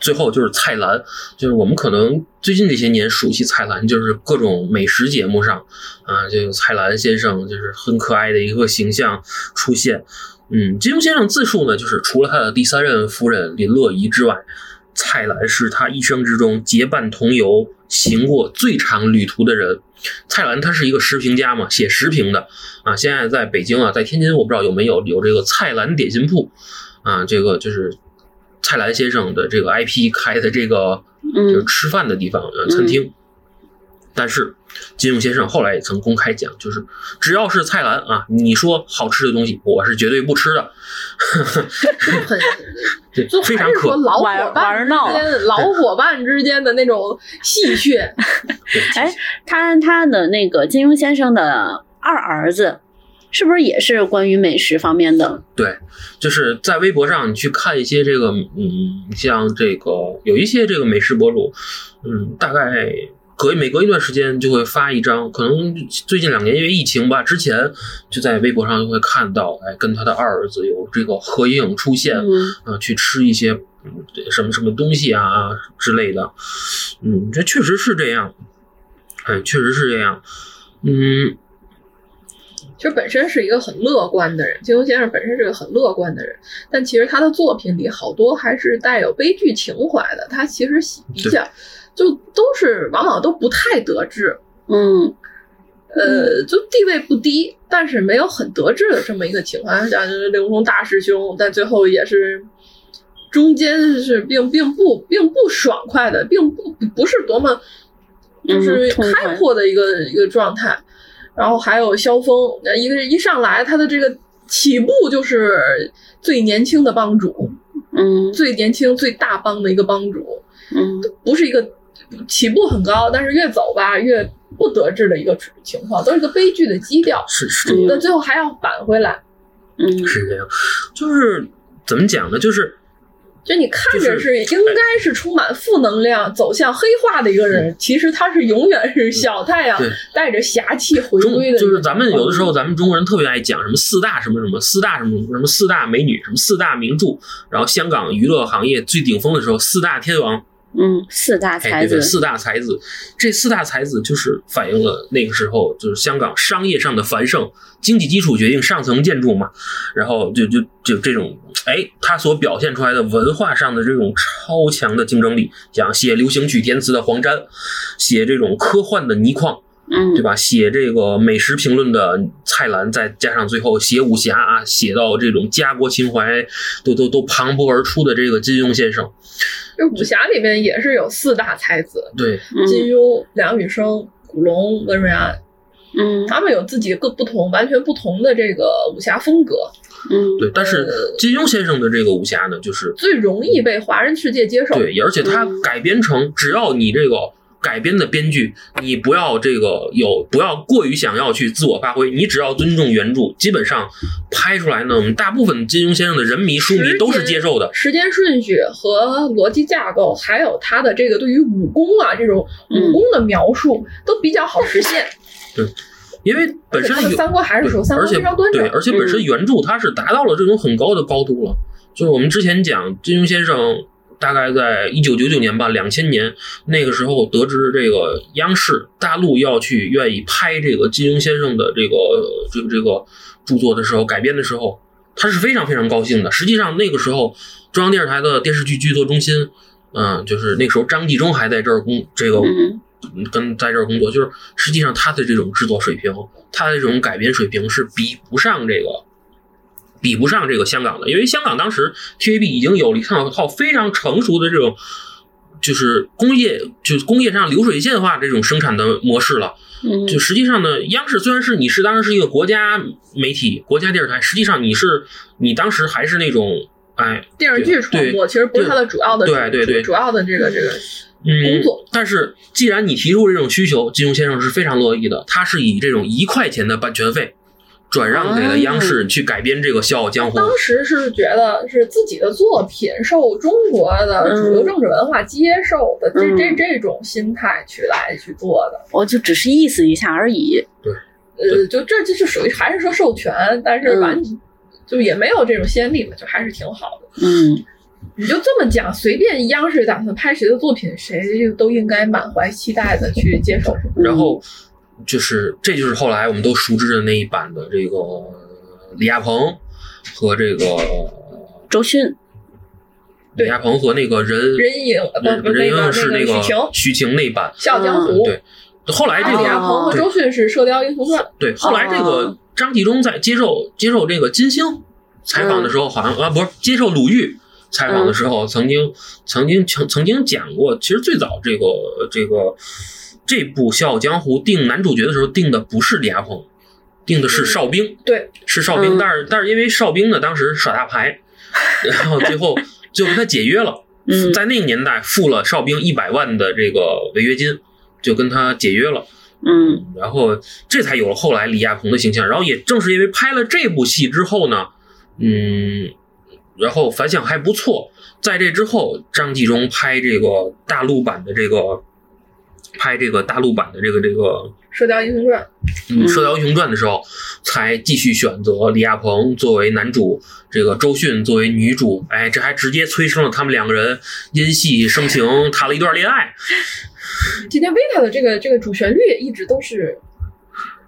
最后就是蔡澜，就是我们可能最近这些年熟悉蔡澜，就是各种美食节目上啊，这个蔡澜先生就是很可爱的一个形象出现。嗯，金庸先生自述呢，就是除了他的第三任夫人林乐怡之外，蔡澜是他一生之中结伴同游、行过最长旅途的人。蔡澜他是一个食评家嘛，写食评的啊。现在在北京啊，在天津我不知道有没有有这个蔡澜点心铺啊，这个就是蔡澜先生的这个 IP 开的这个就是嗯吃饭的地方呃餐厅。但是金庸先生后来也曾公开讲，就是只要是蔡澜啊，你说好吃的东西，我是绝对不吃的。很对非常可说老伙伴闹之间，老伙伴之间的那种戏谑。哎，他他的那个金庸先生的二儿子，是不是也是关于美食方面的？对，就是在微博上你去看一些这个，嗯，像这个有一些这个美食博主，嗯，大概隔每隔一段时间就会发一张，可能最近两年因为疫情吧，之前就在微博上就会看到，哎，跟他的二儿子有这个合影出现，嗯啊，去吃一些嗯什么什么东西啊之类的，嗯，这确实是这样，哎，确实是这样，嗯，其实本身是一个很乐观的人，金庸先生本身是个很乐观的人，但其实他的作品里好多还是带有悲剧情怀的。他其实比较就都是往往都不太得志，嗯呃，就地位不低，但是没有很得志的这么一个情况。像就是令狐冲大师兄，但最后也是中间是并并不并不爽快的，并不不是多么就是开阔的一个一个状态。然后还有萧峰，呃一个一上来他的这个起步就是最年轻的帮主，嗯最年轻最大帮的一个帮主，嗯不是一个起步很高，但是越走吧越不得志的一个情况，都是一个悲剧的基调。是是这样。但最后还要返回来，嗯是这样，就是怎么讲呢？就是就你看着是应该是充满负能量、走向黑化的一个人，其实他是永远是小太阳带着侠气回归的。就是咱们有的时候，咱们中国人特别爱讲什么四大什么什么四大什么什么四大美女什么四大名著，然后香港娱乐行业最顶峰的时候，四大天王嗯，四大哎，才子。四大才子，这四大才子就是反映了那个时候就是香港商业上的繁盛，经济基础决定上层建筑嘛，然后就就就这种，哎，他所表现出来的文化上的这种超强的竞争力，像写流行曲填词的黄沾，写这种科幻的倪匡，嗯对吧？写这个美食评论的蔡澜，再加上最后写武侠啊，写到这种家国情怀都都都磅礴而出的这个金庸先生，这武侠里面也是有四大才子，对，金庸、梁羽生、古龙、温瑞安，嗯。他们有自己各不同、完全不同的这个武侠风格，嗯。对，但是金庸先生的这个武侠呢，就是最容易被华人世界接受。对，而且他嗯。改编成，只要你这个改编的编剧，你不要这个有不要过于想要去自我发挥，你只要尊重原著，基本上拍出来呢，我们大部分金庸先生的人迷书迷都是接受的。时间顺序和逻辑架构，还有他的这个对于武功啊这种武功的描述，都比较好实现。对因为本身有三国还是说三国而且非常端正对，。而且本身原著它是达到了这种很高的高度了。就是我们之前讲金庸先生，大概在一九九九年吧，两千年那个时候得知这个央视大陆要去愿意拍这个金庸先生的这个这个这个著作的时候，改编的时候，他是非常非常高兴的。实际上那个时候，中央电视台的电视剧剧作中心，嗯，就是那个时候张纪中还在这儿工这个嗯跟在这儿工作，就是实际上他的这种制作水平，他的这种改编水平是比不上这个，比不上这个香港的，因为香港当时 TVB 已经有了一套套非常成熟的这种，就是工业就是工业上流水线化这种生产的模式了。嗯就实际上呢，央视虽然是你是当时是一个国家媒体、国家电视台，实际上你是你当时还是那种哎电视剧传播其实不是它的主要的对对对主主要的这个这个嗯工作。但是既然你提出这种需求，金庸先生是非常乐意的。他是以这种一块钱的版权费转让给了央视去改编这个《笑傲江湖》。当时是觉得是自己的作品受中国的主流政治文化接受的，嗯这这这种心态去来去做的。我就只是意思一下而已。对呃，就这就是属于还是说授权，但是完、就也没有这种先例嘛，就还是挺好的。嗯你就这么讲，随便央视打算拍谁的作品，谁都应该满怀期待的去接受。然后就是这就是后来我们都熟知的那一版的这个李亚鹏和这个周迅，李亚鹏和那个任任盈呃任不不是那个任盈是那个个许晴，许晴那版，笑傲江湖。嗯对。后来这个李亚个鹏和周迅是《射雕英雄传》。对，后来这个哦张纪中在接受接受这个金星采访的时候，好像啊不是接受鲁豫采访的时候，曾经曾经曾曾经讲过，其实最早这个这个这部《笑傲江湖》定男主角的时候定的不是李亚鹏，定的是邵兵，对，是邵兵，嗯但是但是因为邵兵呢当时耍大牌，然后最后 就跟他解约了。嗯在那个年代付了邵兵一百万的这个违约金，就跟他解约了。嗯然后这才有了后来李亚鹏的形象。然后也正是因为拍了这部戏之后呢，嗯，然后反响还不错。在这之后，张纪中拍这个大陆版的这个，拍这个大陆版的这个这个《射雕英雄传》。嗯《射雕英雄传》的时候，才继续选择李亚鹏作为男主，这个周迅作为女主。哎，这还直接催生了他们两个人因戏生情，谈了一段恋爱。今天 Vita 的这个这个主旋律也一直都是，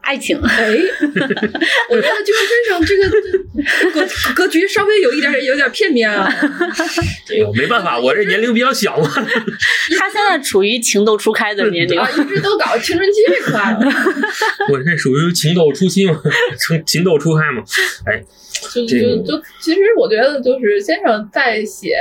爱情，哎，我觉得金庸先生这个这格 格局稍微有一点有点片面啊。这个没办法，我这年龄比较小嘛。他现在处于情窦初开的年龄啊，。一直都搞青春期这块了，我这属于情窦初期嘛，情情窦初开嘛。哎，就就就，其实我觉得就是先生在写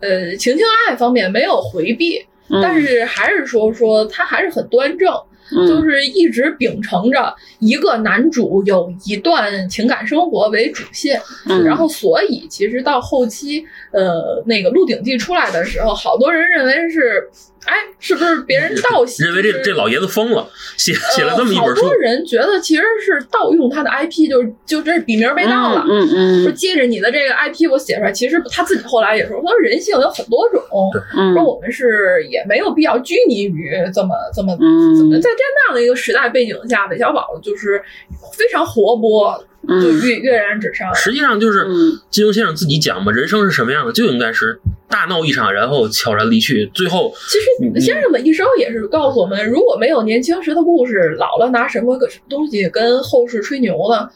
呃情情爱爱方面没有回避，嗯但是还是说说他还是很端正，嗯就是一直秉承着一个男主有一段情感生活为主线，嗯然后所以其实到后期，呃，那个《鹿鼎记》出来的时候，好多人认为是，哎，是不是别人盗写？认为这这老爷子疯了，写写了这么一呃、本书好多。人觉得其实是盗用他的 IP，就是就这笔名被盗了。嗯嗯说借着你的这个 IP，我写出来，其实他自己后来也说，他说人性有很多种，嗯说我们是也没有必要拘泥于这么这么嗯怎么在这样的一个时代背景下，韦小宝就是非常活泼，就嗯跃跃然纸上。实际上就是嗯金庸先生自己讲嘛，人生是什么样的，就应该是大闹一场，然后悄然离去。最后，其实先生的一生也是告诉我们，如果没有年轻时的故事，老了拿什么个东西跟后世吹牛呢？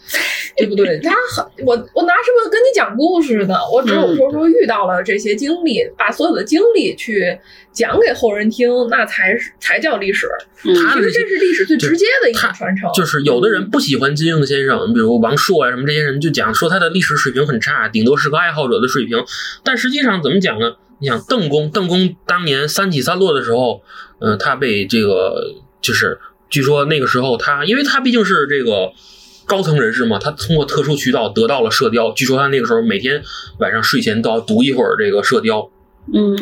对不对？他很我我拿什么跟你讲故事呢？我只有说说遇到了这些经历，把所有的经历去讲给后人听，那才是才叫历史。嗯他其实这是历史最直接的一种传承。就是有的人不喜欢金庸先生，比如王朔啊什么这些人，就讲说他的历史水平很差，顶多是个爱好者的水平。但实际上怎么讲呢？你想邓公，邓公当年三起三落的时候，嗯、他被这个就是据说那个时候他，因为他毕竟是这个。高层人士嘛，他通过特殊渠道得到了《射雕》，据说他那个时候每天晚上睡前都要读一会儿这个《射雕》，嗯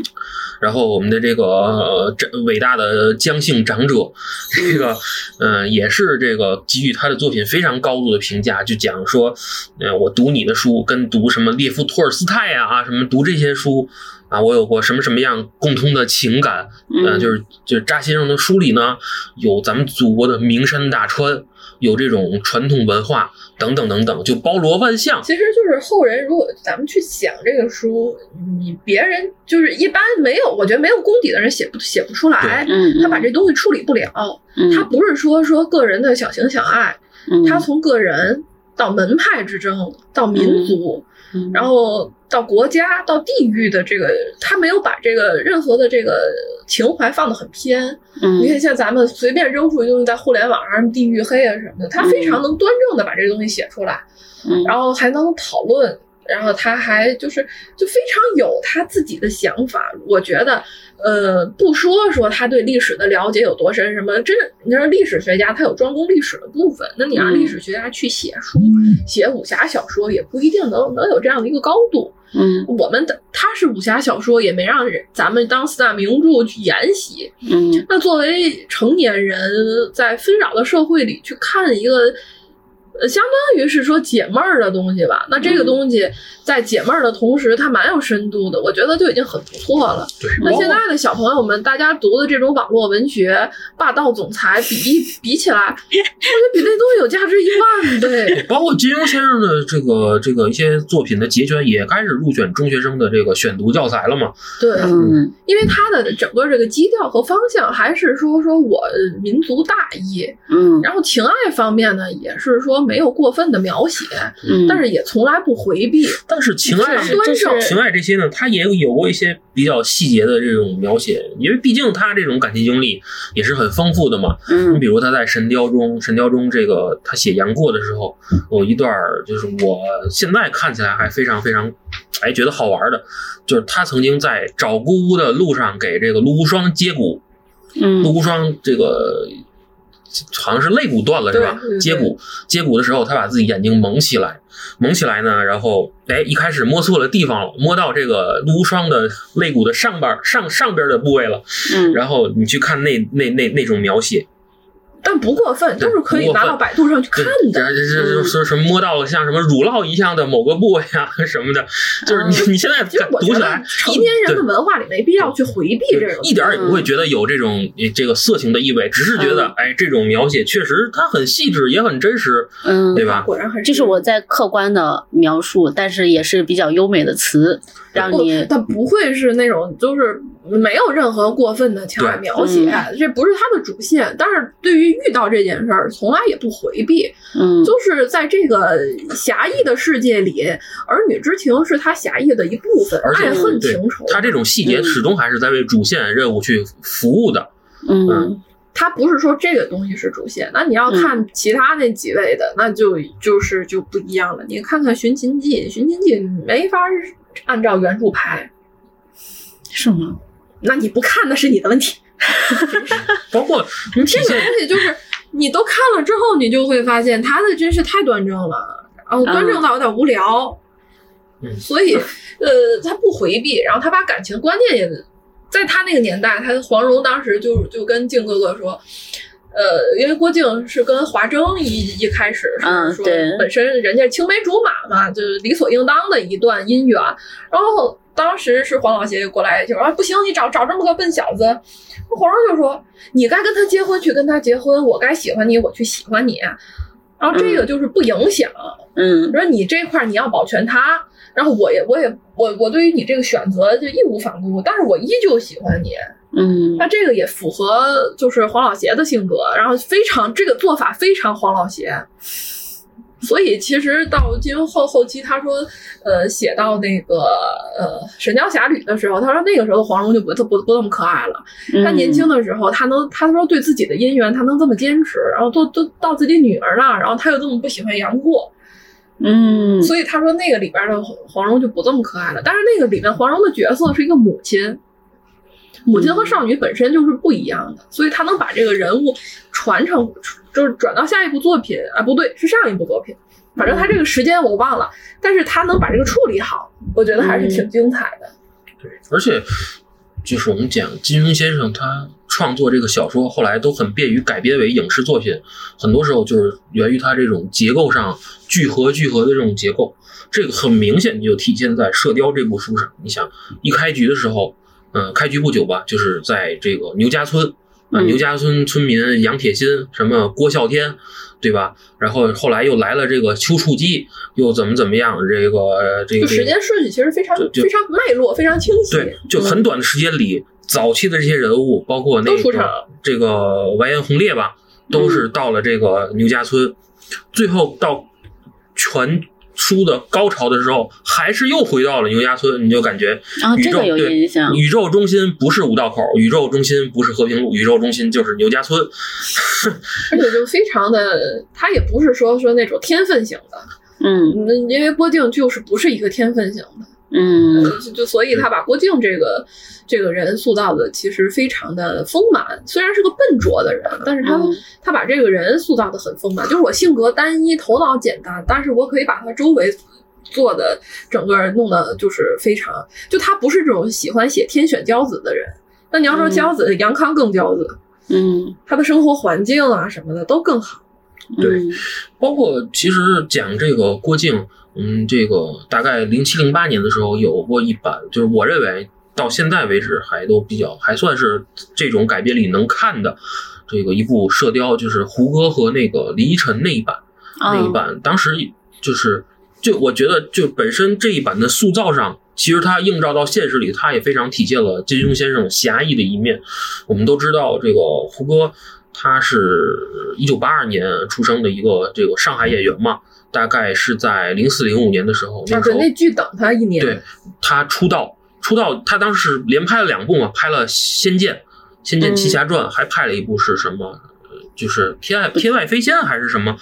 然后我们的这个呃这伟大的姜姓长者，这个嗯、呃也是这个给予他的作品非常高度的评价，就讲说，呃，我读你的书跟读什么列夫托尔斯泰呀啊什么读这些书啊，我有过什么什么样共通的情感，呃，嗯，就是就是扎先生的书里呢，有咱们祖国的名山大川，有这种传统文化等等等等，就包罗万象。其实就是后人，如果咱们去想这个书，你别人就是一般没有，我觉得没有功底的人写不写不出来，嗯，他把这东西处理不了。嗯他不是说说个人的小情小爱，嗯他从个人到门派之争，到民族，嗯然后到国家，到地域的这个，他没有把这个任何的这个情怀放得很偏。嗯你看，像咱们随便扔出去东西，在互联网上地域黑啊什么的，他非常能端正的把这个东西写出来，嗯然后还能讨论。然后他还就是就非常有他自己的想法，我觉得，呃，不说说他对历史的了解有多深，什么真，你说历史学家他有专攻历史的部分，那你让嗯历史学家去写书、写武侠小说，也不一定能能有这样的一个高度。嗯我们的他是武侠小说，也没让人咱们当四大名著去研习。嗯那作为成年人，在纷扰的社会里去看一个，呃，相当于是说解闷儿的东西吧。那这个嗯东西在解闷儿的同时，它蛮有深度的，我觉得就已经很不错了。对，那现在的小朋友们，大家读的这种网络文学、霸道总裁比一比起来，我觉得比那东西有价值一万倍。包括金庸先生的这个这个一些作品的节选也开始入选中学生的这个选读教材了嘛？对，嗯因为他的整个这个基调和方向还是说说我呃民族大义，嗯然后情爱方面呢，也是说没有过分的描写，嗯，但是也从来不回避。但是情爱端正情爱这些呢，他也有过一些比较细节的这种描写，因为毕竟他这种感情经历也是很丰富的嘛。你嗯比如他在《神雕》中，《神雕》中这个他写杨过的时候，有一段就是我现在看起来还非常非常哎觉得好玩的，就是他曾经在找姑姑的路上给这个陆无双接骨，陆嗯无双这个好像是肋骨断了是吧？接骨接骨的时候，他把自己眼睛蒙起来，蒙起来呢，然后哎一开始摸错了地方了，摸到这个陆无双的肋骨的上半上上边的部位了，嗯。然后你去看那那那那种描写，但不过分，对都是可以拿到百度上去看这的。这这这说什么摸到了像什么乳酪一样的某个部位啊 什么的，就是你你现在读起来，成年人的文化里没必要去回避这种，一点儿也不会觉得有这种呃这个色情的意味，只是觉得嗯哎这种描写确实它很细致，也很真实，嗯对吧？果然还是这是我在客观的描述，但是也是比较优美的词，让不你，它不会是那种就是没有任何过分的情感描写，这不是他的主线。但是对于遇到这件事儿，从来也不回避，嗯就是在这个狭义的世界里，儿女之情是他狭义的一部分，而爱恨情仇。他这种细节嗯始终还是在为主线任务去服务的。嗯他不是说这个东西是主线，那你要嗯看其他那几位的，那就就是就不一样了。你看看《寻秦记》，《寻秦记》没法按照原著拍，是吗？那你不看那是你的问题。包括你这个东西就是你都看了之后，你就会发现他的真是太端正了，然后端正到有点无聊，嗯所以呃他不回避，然后他把感情观念也在他那个年代，他黄蓉当时就就跟靖哥哥说。呃，因为郭靖是跟华筝一一开始是说嗯本身人家青梅竹马嘛，就是理所应当的一段姻缘。然后当时是黄老邪过来就说、啊、不行，你找找这么个笨小子。黄蓉就说：“你该跟他结婚去跟他结婚，我该喜欢你我去喜欢你。”然后这个就是不影响，嗯说你这块儿你要保全他，然后我也我也我我对于你这个选择就义无反顾，但是我依旧喜欢你，嗯那这个也符合就是黄老邪的性格，然后非常这个做法非常黄老邪，所以其实到金庸后后期，他说，呃，写到那个呃《神雕侠侣》的时候，他说那个时候的黄蓉就不不不那么可爱了。他年轻的时候，他能他说对自己的姻缘，他能这么坚持，然后都都到自己女儿了，然后他又这么不喜欢杨过，嗯所以他说那个里边的黄黄蓉就不这么可爱了。但是那个里面黄蓉的角色是一个母亲，母亲和少女本身就是不一样的，所以他能把这个人物传承，就是转到下一部作品啊，不对，是上一部作品。反正他这个时间我忘了，但是他能把这个处理好，我觉得还是挺精彩的。对，而且就是我们讲金庸先生他创作这个小说，后来都很便于改编为影视作品，很多时候就是源于他这种结构上聚合聚合的这种结构，这个很明显就体现在《射雕》这部书上。你想，一开局的时候，嗯、开局不久吧，就是在这个牛家村。啊，嗯牛家村村民杨铁心，什么郭啸天，对吧？然后后来又来了这个丘处机，又怎么怎么样？这个呃这个就时间顺序其实非常非常脉络，非常清晰。对，就很短的时间里，早期的这些人物，包括那个这个完颜洪烈吧，都是到了这个牛家村，最后到全书的高潮的时候，还是又回到了牛家村，你就感觉啊，宇宙、这个有对印象，宇宙中心不是五道口，宇宙中心不是和平路，宇宙中心就是牛家村。而且就非常的，他也不是说说那种天分型的，嗯嗯，因为郭靖就是不是一个天分型的，嗯就就所以他把郭靖这个这个人塑造的其实非常的丰满，虽然是个笨拙的人，但是他、嗯他把这个人塑造的很丰满，就是我性格单一，头脑简单，但是我可以把他周围。做的整个弄的就是非常，就他不是这种喜欢写天选骄子的人。那你要说嗯骄子，杨康更骄子，嗯他的生活环境啊什么的都更好。对嗯包括其实讲这个郭靖，嗯，这个大概零七零八年的时候有过一版，就是我认为到现在为止还都比较还算是这种改编里能看的这个一部《射雕》，就是胡歌和那个李依晨那一版，那一啊版当时就是就我觉得就本身这一版的塑造上。其实它映照到现实里，它也非常体现了金庸先生侠义的一面。我们都知道，这个胡歌他是一九八二年出生的一个这个上海演员嘛，大概是在零四零五年的时候，那时候那剧等他一年。对他出道，出道他当时连拍了两部嘛，拍了《仙剑》《仙剑奇侠传》，还拍了一部是什么？呃就是《天外天外飞仙》还是什么？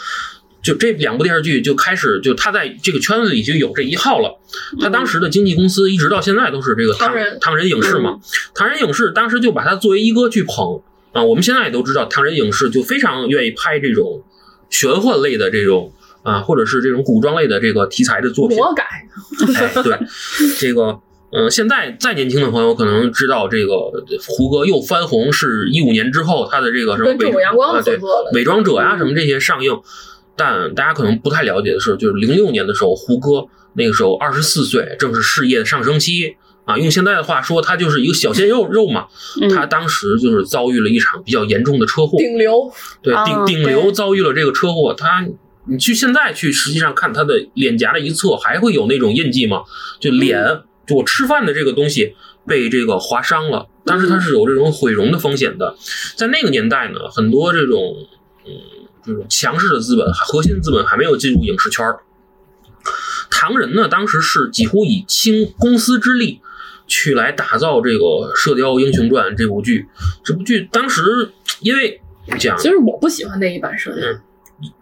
就这两部电视剧就开始，就他在这个圈子里就有这一号了。他当时的经纪公司一直到现在都是这个唐唐人影视嘛，唐人影视当时就把他作为一哥去捧啊。我们现在也都知道，唐人影视就非常愿意拍这种玄幻类的这种啊，或者是这种古装类的这个题材的作品。魔改，哎，对，这个，嗯、现在再年轻的朋友可能知道，这个胡歌又翻红，是一五年之后他的这个什么阳光啊对。伪装者呀、什么这些上映，但大家可能不太了解的是，就是零六年的时候，胡歌那个时候二十四岁，正是事业的上升期。啊，用现在的话说，他就是一个小鲜肉肉嘛。嗯他当时就是遭遇了一场比较严重的车祸，顶流，对，哦顶顶流遭遇了这个车祸，他你去现在去实际上看他的脸颊的一侧还会有那种印记吗？就脸，就我吃饭的这个东西被这个划伤了，当时他是有这种毁容的风险的。在那个年代呢，很多这种嗯这种强势的资本、核心资本还没有进入影视圈儿。唐人呢，当时是几乎以倾公司之力去来打造这个《射雕英雄传》这部剧。这部剧当时因为讲其实我不喜欢那一版射雕，嗯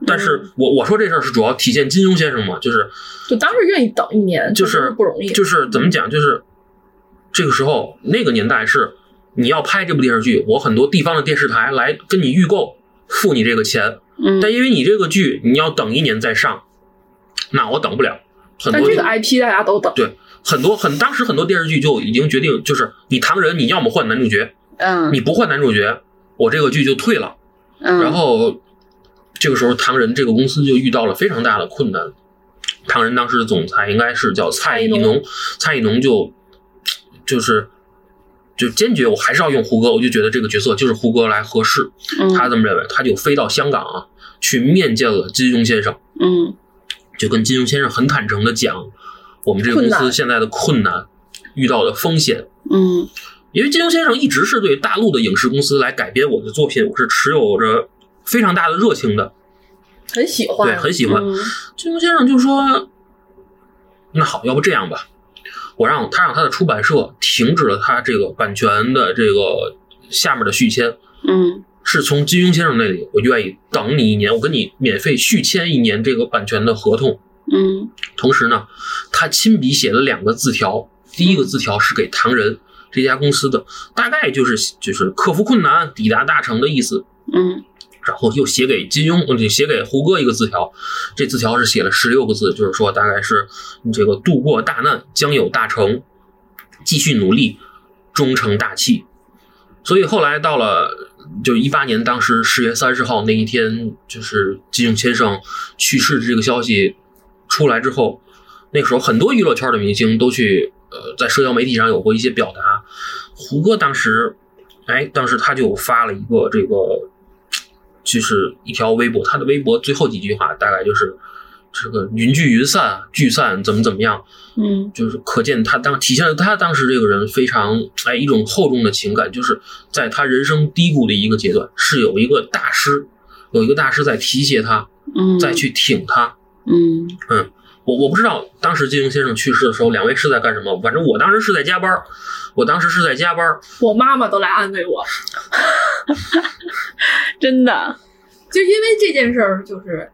但是我我说这事儿是主要体现金庸先生嘛，就是就当时愿意等一年，就是不容易。就是怎么讲，就是这个时候那个年代是你要拍这部电视剧，我很多地方的电视台来跟你预购，付你这个钱，嗯但因为你这个剧你要等一年再上，那我等不了。很多但这个 IP 大家都等，对很多很当时很多电视剧就已经决定，就是你唐人你要么换男主角，嗯你不换男主角，我这个剧就退了。嗯，然后这个时候，唐人这个公司就遇到了非常大的困难。唐人当时的总裁应该是叫蔡艺蔡艺农，蔡艺农就就是就坚决，我还是要用胡歌，我就觉得这个角色就是胡歌来合适。嗯他这么认为，他就飞到香港啊，去面见了金庸先生，嗯就跟金庸先生很坦诚的讲，我们这个公司现在的困难，遇到的风险。嗯因为金庸先生一直是对大陆的影视公司来改编我的作品，我是持有着非常大的热情的，很喜欢，对，很喜欢。嗯金庸先生就说：“那好，要不这样吧，我让他让他的出版社停止了他这个版权的这个下面的续签，嗯是从金庸先生那里，我愿意等你一年，我跟你免费续签一年这个版权的合同。嗯同时呢，他亲笔写了两个字条，第一个字条是给唐人这家公司的，大概就是就是克服困难、抵达大成的意思。嗯然后又写给金庸，写给胡歌一个字条，这字条是写了十六个字，就是说大概是这个度过大难将有大成，继续努力，终成大器。所以后来到了就一八年，当时十月三十号那一天，就是金庸先生去世的这个消息出来之后，那个时候很多娱乐圈的明星都去呃在社交媒体上有过一些表达。胡歌当时，哎，当时他就发了一个这个，就是一条微博，他的微博最后几句话大概就是这个云聚云散，聚散怎么怎么样，嗯。就是可见他当体现了他当时这个人非常哎一种厚重的情感，就是在他人生低谷的一个阶段，是有一个大师，有一个大师在提携他，嗯，再去挺他。嗯我我不知道当时金庸先生去世的时候，两位是在干什么，反正我当时是在加班儿，我当时是在加班儿。我妈妈都来安慰我，真的，就因为这件事儿，就是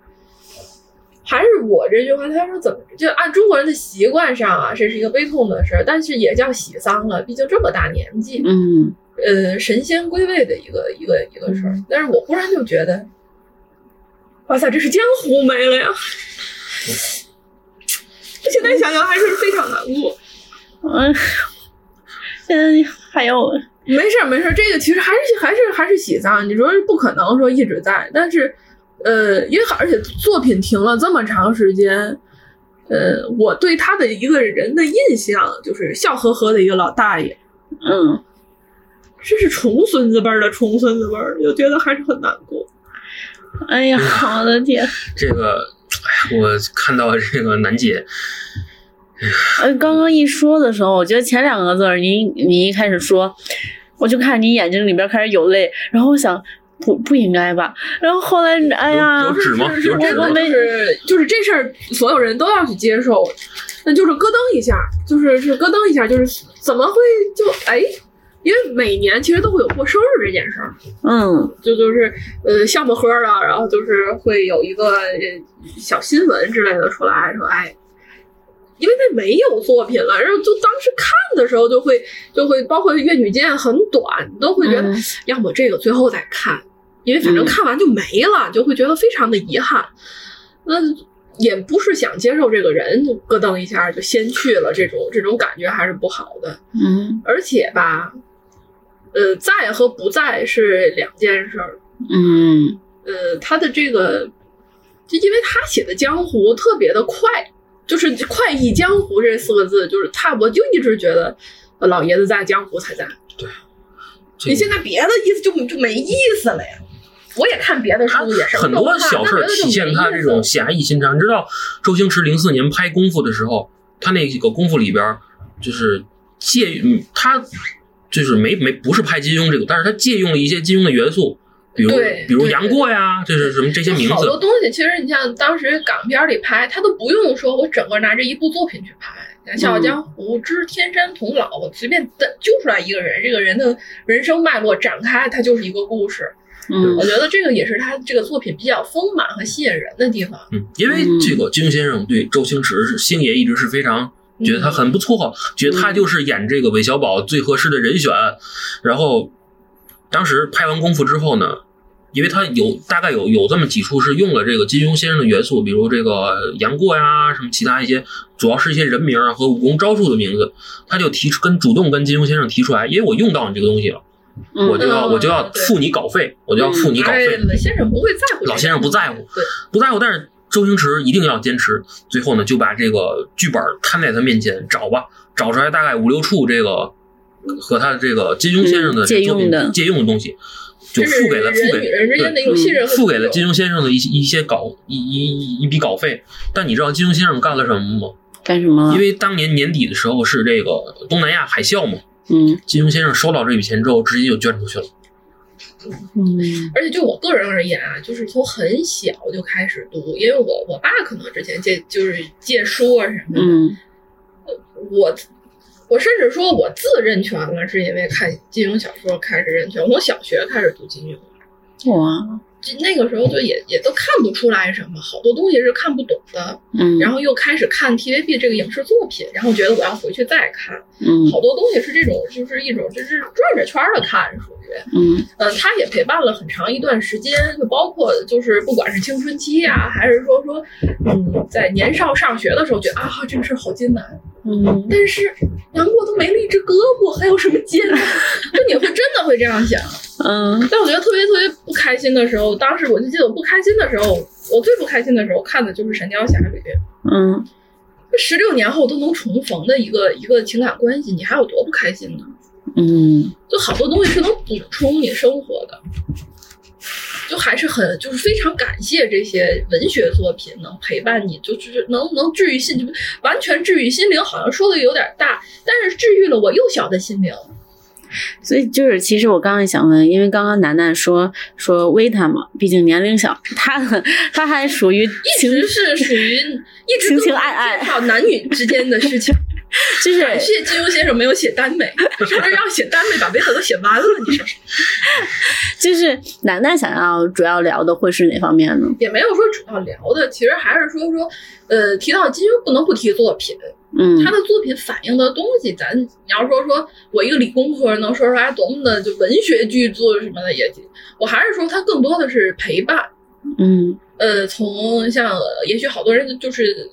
还是我这句话，他说怎么就按中国人的习惯上啊，这是一个悲痛的事儿，但是也叫喜丧了，毕竟这么大年纪，嗯呃，神仙归位的一个一个一个事儿嗯。但是我忽然就觉得，哇塞，这是江湖没了呀！现在想想还是非常难过。嗯，现在还有没事儿没事儿，这个其实还是还是还是喜丧。你说不可能说一直在，但是呃，因为而且作品停了这么长时间，呃，我对他的一个人的印象就是笑呵呵的一个老大爷，嗯这是重孙子辈儿的重孙子辈儿，就觉得还是很难过。哎呀，我的天！这个，哎呀，我看到这个楠姐，呃，刚刚一说的时候，我觉得前两个字儿，你你一开始说，我就看你眼睛里边开始有泪，然后我想不不应该吧，然后后来哎呀有，纸吗？有纸吗？就是就是这事儿，所有人都要去接受，那就是咯噔一下，就是是咯噔一下，就是怎么会就哎？因为每年其实都会有过生日这件事儿，嗯就就是呃笑么呵的，然后就是会有一个呃小新闻之类的出来说，哎，因为那没有作品了，然后就当时看的时候就会就会包括《越女剑》很短，都会觉得、嗯要么这个最后再看，因为反正嗯看完就没了，就会觉得非常的遗憾。那也不是想接受这个人就咯噔一下就先去了，这种这种感觉还是不好的。嗯而且吧，呃，在和不在是两件事儿。嗯呃，他的这个，就因为他写的江湖特别的快，就是“快意江湖”这四个字，就是他，我就一直觉得，呃老爷子在，江湖才在。对你现在别的意思就就没意思了呀。我也看别的书，也是很多小事儿体现他这种侠义心肠。你知道周星驰零四年拍《功夫》的时候，他那个《功夫》里边儿就是借嗯他就是没没不是拍金庸这个，但是他借用了一些金庸的元素，比如比如杨过呀，这是什么这些名字好多。东西，其实你像当时港片里拍，他都不用说我整个拿着一部作品去拍，像《笑傲江湖》之《天山童姥》，我随便的揪出来一个人，这个人的人生脉络展开，它就是一个故事。嗯我觉得这个也是他这个作品比较丰满和吸引人的地方。嗯，因为这个金庸先生对周星驰是星爷一直是非常觉得他很不错，觉得他就是演这个韦小宝最合适的人选。然后当时拍完功夫之后呢，因为他有大概有有这么几处是用了这个金庸先生的元素，比如这个杨过呀，什么其他一些，主要是一些人名啊和武功招数的名字，他就提出跟主动跟金庸先生提出来，因为我用到你这个东西了，嗯我就要嗯我就要付你稿费，我就要付你稿费。哎，老先生不会在乎，老先生不在乎，不在乎，但是周星驰一定要坚持。最后呢，就把这个剧本摊在他面前，找吧，找出来大概五六处这个和他这个金庸先生的嗯借作品用的借用的东西，就付给了付给人付给了金庸先生的一些一些稿一一一笔稿费。但你知道金庸先生干了什么吗？干什么因？为当年年底的时候是这个东南亚海啸嘛，嗯金庸先生收到这笔钱之后，直接就捐出去了。嗯。而且就我个人而言啊，就是从很小就开始读，因为我我爸可能之前借就是借书啊什么的，嗯。我我甚至说我自认全了，是因为看金庸小说开始认全。我从小学开始读金庸，哇。就那个时候就也也都看不出来什么，好多东西是看不懂的。嗯，然后又开始看 TVB 这个影视作品，然后觉得我要回去再看，嗯好多东西是这种，就是一种就是转着圈儿的看，属于。嗯嗯，他也陪伴了很长一段时间，就包括就是不管是青春期呀、还是说说，嗯，在年少上学的时候，觉得啊这个事儿好艰难，嗯但是杨过都没了一只胳膊，还有什么艰难？就你会真的会这样想。嗯但我觉得特别特别不开心的时候，当时我就记得我不开心的时候，我最不开心的时候看的就是《神雕侠侣》。嗯这十六年后都能重逢的一个一个情感关系，你还有多不开心呢？嗯就好多东西是能补充你生活的，就还是很就是非常感谢这些文学作品能陪伴你，就就是能能治愈心，就完全治愈心灵，好像说的有点大，但是治愈了我幼小的心灵。所以就是，其实我刚刚也想问，因为刚刚楠楠说说维他嘛，毕竟年龄小，他他还属于一，直是属于一直情情爱爱介绍男女之间的事情。就是感谢金庸先生没有写耽美，是不是要写耽美把维特都写完了？你说说，就是楠楠想要主要聊的会是哪方面呢？也没有说主要聊的，其实还是说说，呃，提到金庸不能不提作品，嗯他的作品反映的东西，咱你要说说我一个理工科能说出来多么的就文学巨作什么的也，我还是说他更多的是陪伴。嗯呃，从像呃也许好多人就是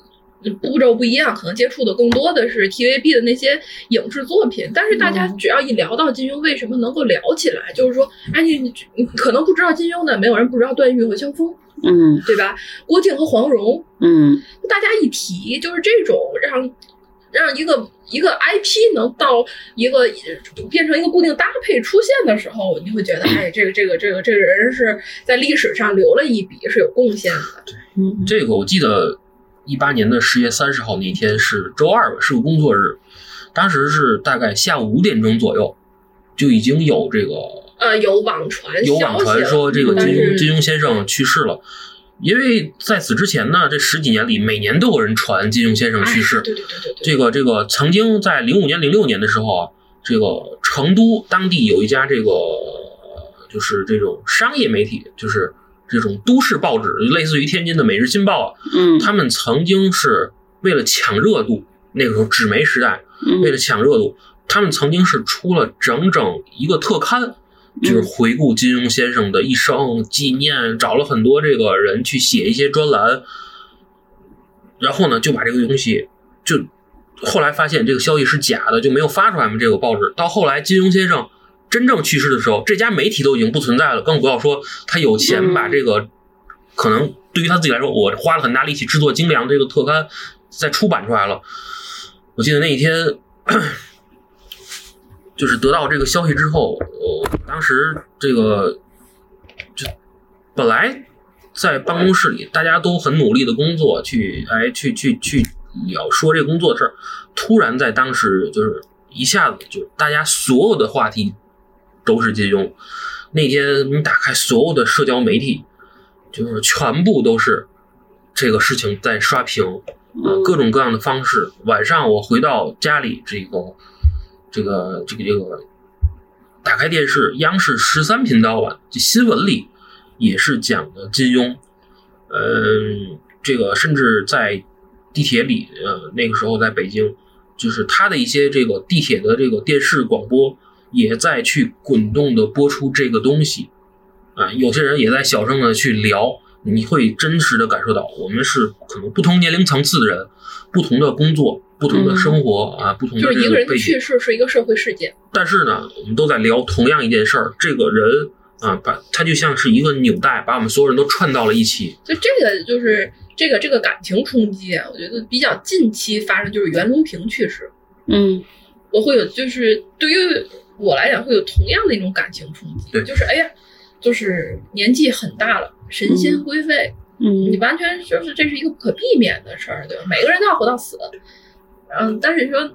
步骤不一样，可能接触的更多的是 TVB 的那些影视作品，但是大家嗯只要一聊到金庸，为什么能够聊起来？就是说，哎，你你你可能不知道金庸的，没有人不知道段誉和萧峰，嗯对吧？郭靖和黄蓉，嗯大家一提就是这种让让一个一个 IP 能到一个变成一个固定搭配出现的时候，你会觉得，哎，这个这个这个这个人是在历史上留了一笔，是有贡献的。嗯这个我记得一八年的十月三十号那天是周二吧，是个工作日，当时是大概下午五点钟左右，就已经有这个呃，有网传有网传说这个金庸金庸先生去世了。因为在此之前呢，这十几年里，每年都有人传金庸先生去世哎。对对对对对，这个这个曾经在零五年、零六年的时候啊，这个成都当地有一家这个就是这种商业媒体，就是这种都市报纸，类似于天津的《每日新报》啊，嗯。他们曾经是为了抢热度，那个时候纸媒时代，为嗯了抢热度，他们曾经是出了整整一个特刊，就是回顾金庸先生的一生，纪念，找了很多这个人去写一些专栏，然后呢，就把这个东西就后来发现这个消息是假的，就没有发出来嘛。这个报纸。到后来金庸先生真正去世的时候，这家媒体都已经不存在了，更不要说他有钱嗯把这个、可能对于他自己来说，我花了很大力气制作精良这个特刊再出版出来了。我记得那一天。就是得到这个消息之后，我当时这个就本来在办公室里，大家都很努力的工作，去哎去去去聊说这个工作的事儿，突然在当时就是一下子就大家所有的话题都是金庸。那天你打开所有的社交媒体，就是全部都是这个事情在刷屏，啊，各种各样的方式。晚上我回到家里，这个。这个这个这个，打开电视，央视十三频道啊，这新闻里也是讲的金庸，嗯，这个甚至在地铁里，呃，那个时候在北京，就是他的一些这个地铁的这个电视广播也在去滚动的播出这个东西，啊，有些人也在小声的去聊，你会真实的感受到，我们是可能不同年龄层次的人，不同的工作。不同的生活、啊，不同的就是一个人的去世是一个社会事件，但是呢，我们都在聊同样一件事儿。这个人啊，把他就像是一个纽带，把我们所有人都串到了一起。就这个就是这个这个感情冲击啊，我觉得比较近期发生就是袁隆平去世，嗯我会有就是对于我来讲会有同样的一种感情冲击，对就是哎呀，就是年纪很大了，神仙灰飞，你嗯完全就是这是一个不可避免的事儿，对吧？每个人都要活到死，嗯，但是你说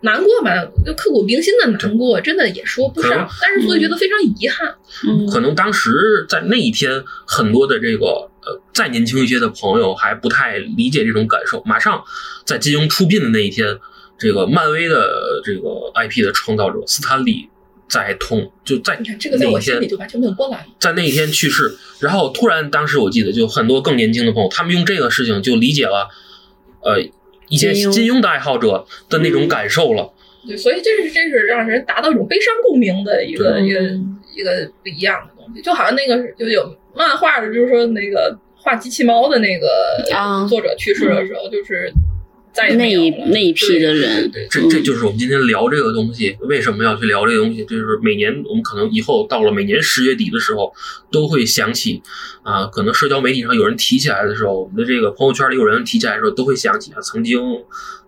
难过吧，就刻骨铭心的难过，真的也说不上，但是所以觉得非常遗憾。嗯，可能当时在那一天，很多的这个呃再年轻一些的朋友还不太理解这种感受。马上在金庸出殡的那一天，这个漫威的这个 IP 的创造者斯坦李在痛就在你看这个在那一天我心里就完全没有波澜。在那一天去世，然后突然当时我记得就很多更年轻的朋友，他们用这个事情就理解了，呃一些金庸的爱好者的那种感受了。对，所以这是这是让人达到一种悲伤共鸣的一个一个一个不一样的东西，就好像那个就有漫画的，就是说那个画机器猫的那个啊作者去世的时候，就是再那那一批的人，对，这这就是我们今天聊这个东西，为什么要去聊这个东西？就是每年我们可能以后到了每年十月底的时候，都会想起啊，可能社交媒体上有人提起来的时候，我们的这个朋友圈里有人提起来的时候，都会想起啊，曾经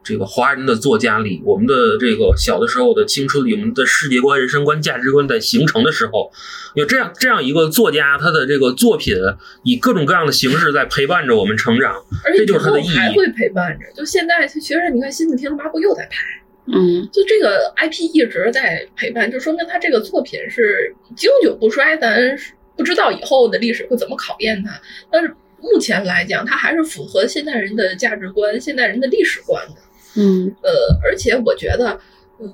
这个华人的作家里，我们的这个小的时候的青春里，我们的世界观、人生观、价值观在形成的时候，有这样这样一个作家，他的这个作品以各种各样的形式在陪伴着我们成长。这就是他的意义还会陪伴着。就现在，其实你看《新的天龙八部》又在拍，嗯就这个 IP 一直在陪伴，就说明他这个作品是经久不衰。咱不知道以后的历史会怎么考验它，但是目前来讲，它还是符合现代人的价值观、现代人的历史观的。嗯呃，而且我觉得，嗯，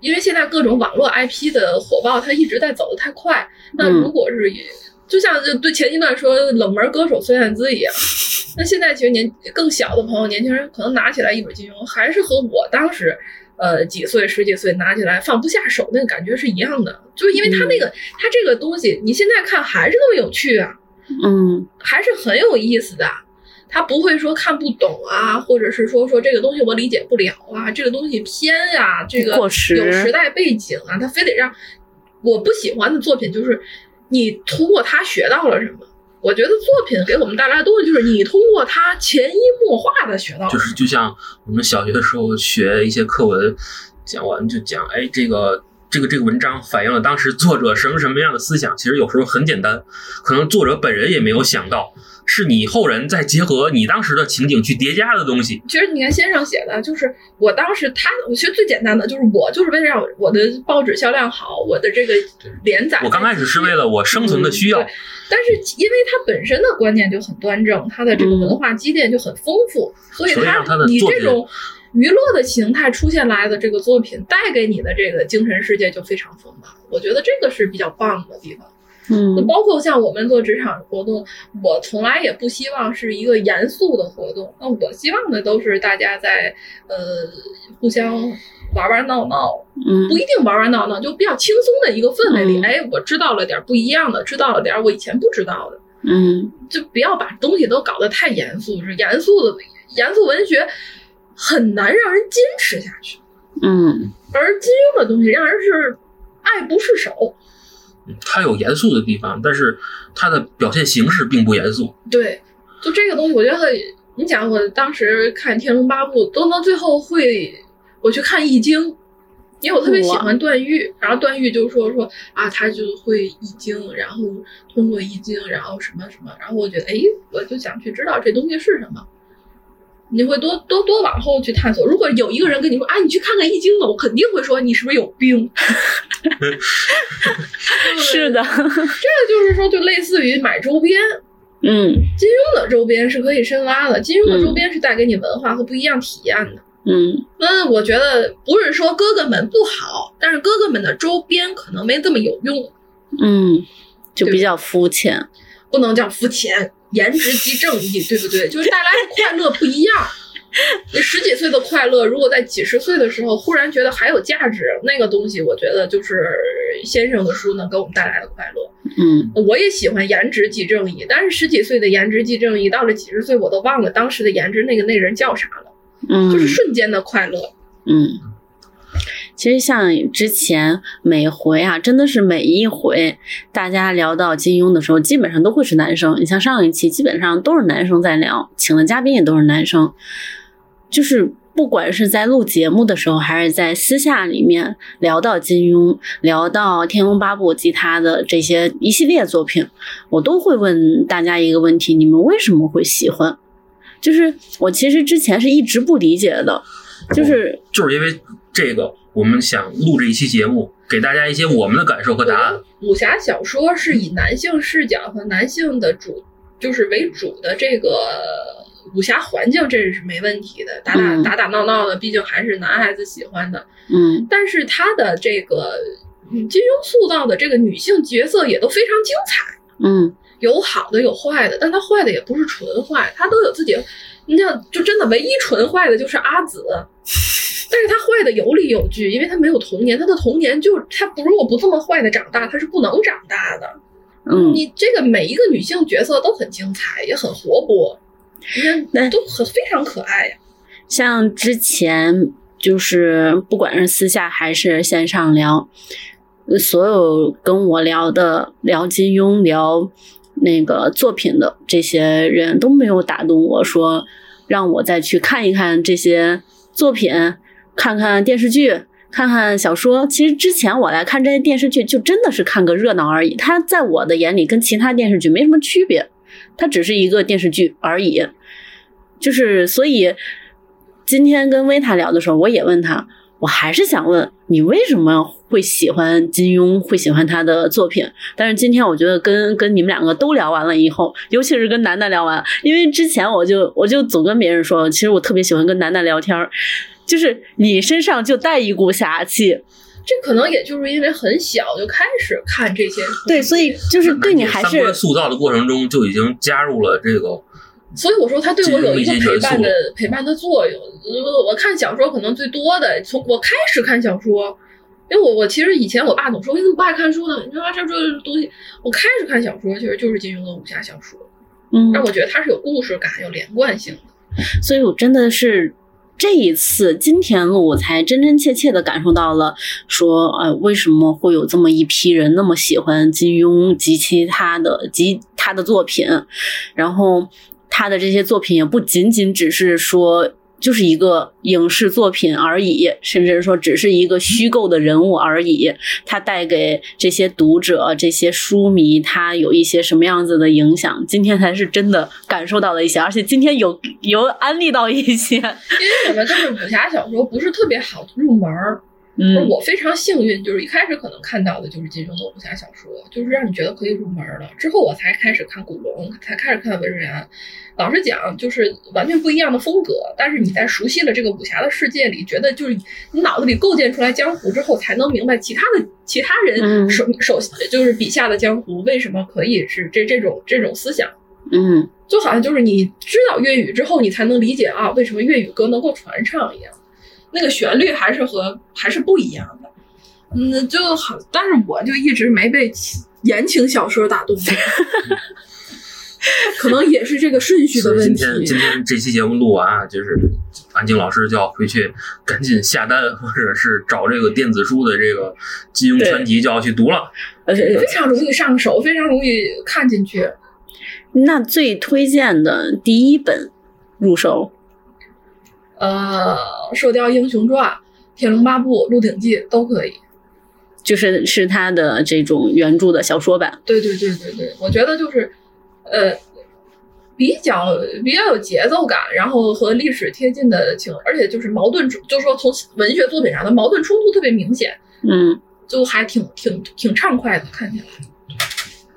因为现在各种网络 IP 的火爆，它一直在走得太快。那嗯如果是以，就像对前一段说冷门歌手孙燕姿一样，那现在其实年更小的朋友、年轻人可能拿起来一本金庸，还是和我当时。呃，几岁十几岁拿起来放不下手那个感觉是一样的，就是因为他那个、他这个东西，你现在看还是那么有趣啊，嗯还是很有意思的。他不会说看不懂啊，或者是说说这个东西我理解不了啊，这个东西偏呀、这个有时代背景啊，他非得让我不喜欢的作品就是你通过他学到了什么。我觉得作品给我们带来的东西就是你通过它潜移默化的学到就是就像我们小学的时候学一些课文，讲完就讲，哎，这个这个这个文章反映了当时作者什么什么样的思想。其实有时候很简单，可能作者本人也没有想到，是你后人再结合你当时的情景去叠加的东西。其实你看先生写的，就是我当时他，我其实最简单的就是我就是为了让我的报纸销量好，我的这个连载。我刚开始是为了我生存的需要，对但是因为他本身的观念就很端正，他的这个文化积淀就很丰富，所以他所以他的你这种娱乐的形态出现来的这个作品，带给你的这个精神世界就非常丰满。我觉得这个是比较棒的地方。嗯包括像我们做职场活动，我从来也不希望是一个严肃的活动。那我希望的都是大家在呃互相玩玩闹闹，嗯不一定玩玩闹闹，就比较轻松的一个氛围里。嗯哎，我知道了点不一样的，知道了点我以前不知道的，嗯就不要把东西都搞得太严肃。是严肃的严肃文学很难让人坚持下去，嗯而金庸的东西让人是爱不释手。它有严肃的地方，但是它的表现形式并不严肃。对，就这个东西，我觉得你讲，我当时看《天龙八部》，都能最后会我去看《易经》，因为我特别喜欢段誉，然后段誉就说说啊，他就会《易经》，然后通过《易经》，然后什么什么，然后我觉得，哎，我就想去知道这东西是什么。你会多多多往后去探索。如果有一个人跟你说啊，你去看看《易经》吧，我肯定会说你是不是有病。是的，这个就是说，就类似于买周边，嗯金庸的周边是可以深挖的，金庸的周边是带给你文化和不一样体验的。嗯那我觉得不是说哥哥们不好，但是哥哥们的周边可能没这么有用，嗯，就比较肤浅。不能叫肤浅，颜值即正义，对不对？就是带来的快乐不一样。你十几岁的快乐，如果在几十岁的时候忽然觉得还有价值，那个东西，我觉得就是先生的书能给我们带来的快乐。嗯我也喜欢颜值即正义，但是十几岁的颜值即正义，到了几十岁我都忘了当时的颜值那个那人叫啥了，嗯，就是瞬间的快乐。嗯，其实像之前每回啊，真的是每一回大家聊到金庸的时候，基本上都会是男生。你像上一期，基本上都是男生在聊，请的嘉宾也都是男生。就是不管是在录节目的时候，还是在私下里面聊到金庸，聊到《天龙八部》及他的这些一系列作品，我都会问大家一个问题：你们为什么会喜欢？就是我其实之前是一直不理解的，就是就是因为这个，我们想录这一期节目，给大家一些我们的感受和答案。武侠小说是以男性视角和男性的主就是为主的这个武侠环境，这是没问题的。打打嗯打打闹闹的，毕竟还是男孩子喜欢的。嗯但是他的这个嗯金庸塑造的这个女性角色也都非常精彩。嗯有好的有坏的，但他坏的也不是纯坏，他都有自己。你像，就真的唯一纯坏的就是阿紫，但是他坏的有理有据，因为他没有童年，他的童年就是他不如果不这么坏的长大，他是不能长大的。嗯，你这个每一个女性角色都很精彩，也很活泼，你那看都很非常可爱呀。像之前就是不管是私下还是线上聊，呃所有跟我聊的聊金庸、聊那个作品的这些人都没有打动我说让我再去看一看这些作品，看看电视剧。看看小说，其实之前我来看这些电视剧，就真的是看个热闹而已。它在我的眼里跟其他电视剧没什么区别，它只是一个电视剧而已。就是所以，今天跟维塔聊的时候，我也问他，我还是想问你为什么会喜欢金庸，会喜欢他的作品。但是今天我觉得跟跟你们两个都聊完了以后，尤其是跟楠楠聊完，因为之前我就我就总跟别人说，其实我特别喜欢跟楠楠聊天儿，就是你身上就带一股侠气，这可能也就是因为很小就开始看这些书，对，所以就是对你还三是观塑造的过程中就已经加入了这个所以我说他对我有一个陪伴的陪伴的作用。呃我看小说可能最多的，从我开始看小说，因为我我其实以前我爸总说你怎么不爱看书呢？你说啊这这东西，我开始看小说其实就是金庸的武侠小说，嗯，让我觉得它是有故事感、有连贯性的。所以我真的是这一次今天录，我才真真切切的感受到了说，呃，为什么会有这么一批人那么喜欢金庸及其他的及他的作品，然后他的这些作品也不仅仅只是说。就是一个影视作品而已，甚至说只是一个虚构的人物而已。它带给这些读者、这些书迷，它有一些什么样子的影响？今天才是真的感受到了一些，而且今天有有安利到一些。因为我觉得？就是武侠小说不是特别好入门儿。嗯我非常幸运，就是一开始可能看到的就是金庸的武侠小说，就是让你觉得可以入门了。之后我才开始看古龙，才开始看文人安。老实讲，就是完全不一样的风格。但是你在熟悉了这个武侠的世界里，觉得就是你脑子里构建出来江湖之后，才能明白其他的其他人嗯手手就是笔下的江湖为什么可以是这这种这种思想。嗯就好像就是你知道粤语之后，你才能理解啊，为什么粤语歌能够传唱一样，那个旋律还是和还是不一样的。嗯，就好，但是我就一直没被言情小说打动过，可能也是这个顺序的问题。今天今天这期节目录完啊，就是安静老师就要回去赶紧下单，或者是找这个电子书的这个金庸全集就要去读了。呃，非常容易上手，非常容易看进去。那最推荐的第一本入手，呃，《射雕英雄传》《天龙八部》《鹿鼎记》都可以。就是是他的这种原著的小说版。对对对对对，我觉得就是，呃，比较比较有节奏感，然后和历史贴近的情，而且就是矛盾，就是说从文学作品上的矛盾冲突特别明显，嗯就还挺挺挺畅快的看起来。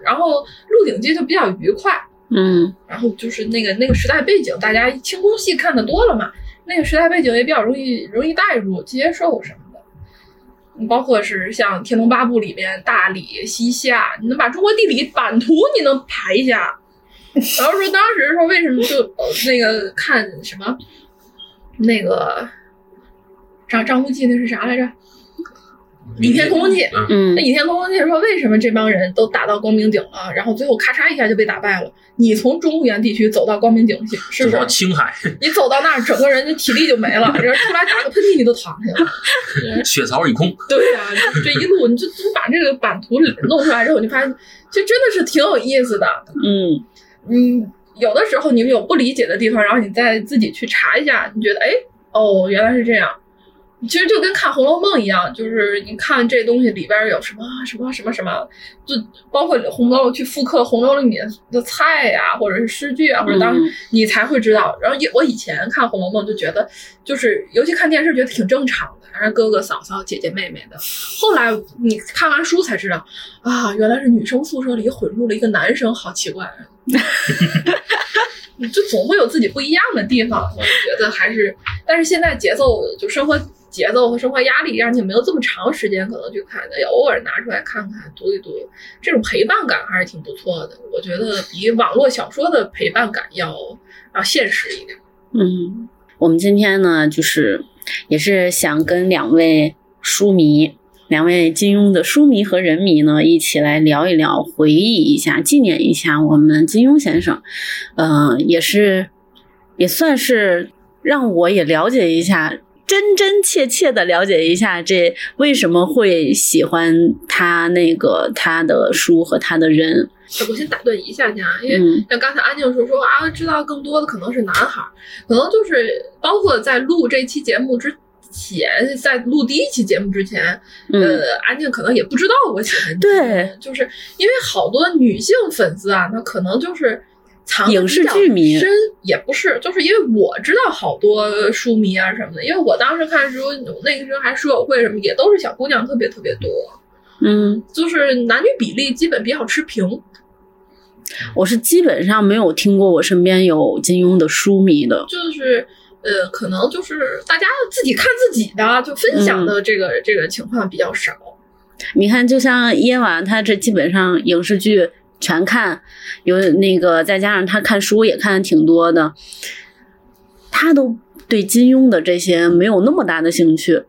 然后《鹿鼎记》就比较愉快，嗯然后就是那个那个时代背景，大家清宫戏看的多了嘛，那个时代背景也比较容易容易带入接受什么的。包括是像《天龙八部》里面大理、西夏，你能把中国地理版图你能排一下。然后说当时说为什么就那个看什么那个张张无忌那是啥来着？《倚天屠龙记》嗯，嗯那《倚天屠龙记》说为什么这帮人都打到光明顶了，然后最后咔嚓一下就被打败了？你从中原地区走到光明顶去，是不是？青海你走到那儿，整个人就体力就没了，然后出来打个喷嚏你都躺下了。血槽已空，对呀、就是这一路你就就把这个版图弄出来之后，你发现这真的是挺有意思的。嗯嗯，有的时候你们有不理解的地方，然后你再自己去查一下，你觉得哎哦，原来是这样。其实就跟看《红楼梦》一样，就是你看这东西里边有什么什么什么什么，就包括红楼去复刻红楼里面的菜呀、或者是诗句啊，或者当嗯你才会知道。然后也我以前看《红楼梦》就觉得，就是尤其看电视觉得挺正常的，然后哥哥嫂嫂、姐姐妹妹的。后来你看完书才知道，啊，原来是女生宿舍里混入了一个男生，好奇怪。就总会有自己不一样的地方，我觉得还是，但是现在节奏就生活节奏和生活压力，让你没有这么长时间可能去看的，要偶尔拿出来看看、读一读，这种陪伴感还是挺不错的。我觉得比网络小说的陪伴感要要现实一点。嗯，我们今天呢，就是也是想跟两位书迷。两位金庸的书迷和人迷呢，一起来聊一聊，回忆一下，纪念一下我们金庸先生。嗯、也是，也算是让我也了解一下，真真切切的了解一下，这为什么会喜欢他那个他的书和他的人。我先打断一下下，因为嗯。像刚才安静说说啊，知道更多的可能是男孩儿，可能就是包括在录这期节目之前，在录第一期节目之前，嗯。呃，安静可能也不知道我喜欢对，就是因为好多女性粉丝啊，她可能就是藏影视剧迷深也不是，就是因为我知道好多书迷啊什么的，因为我当时看书，那个时候还书友会什么，也都是小姑娘特别特别多，嗯，就是男女比例基本比较持平。我是基本上没有听过我身边有金庸的书迷的。就是呃，可能就是大家自己看自己的，就分享的这个、这个情况比较少。你看，就像夜晚，他这基本上影视剧全看，有那个再加上他看书也看的挺多的，他都对金庸的这些没有那么大的兴趣。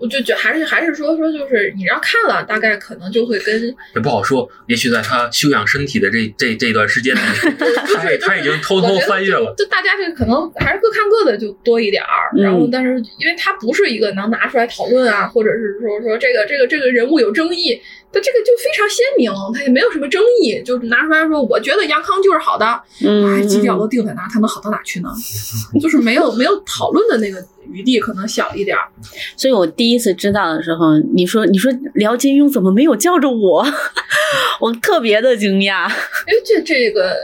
我就觉还是还是说说，就是你要看了，大概可能就会跟也不好说，也许在他修养身体的这这这段时间里，他也他已经偷偷翻阅了。就大家这可能还是各看各的就多一点儿，嗯然后但是因为他不是一个能拿出来讨论啊，或者是说说这个这个这个人物有争议，它这个就非常鲜明，它也没有什么争议，就是拿出来说，我觉得杨康就是好的，嗯，哎，基调都定在那儿，他能好到哪去呢？就是没有没有讨论的那个余地，可能小一点儿。所以我第一次知道的时候，你说你说聊金庸怎么没有叫着我？我特别的惊讶。因为这这个。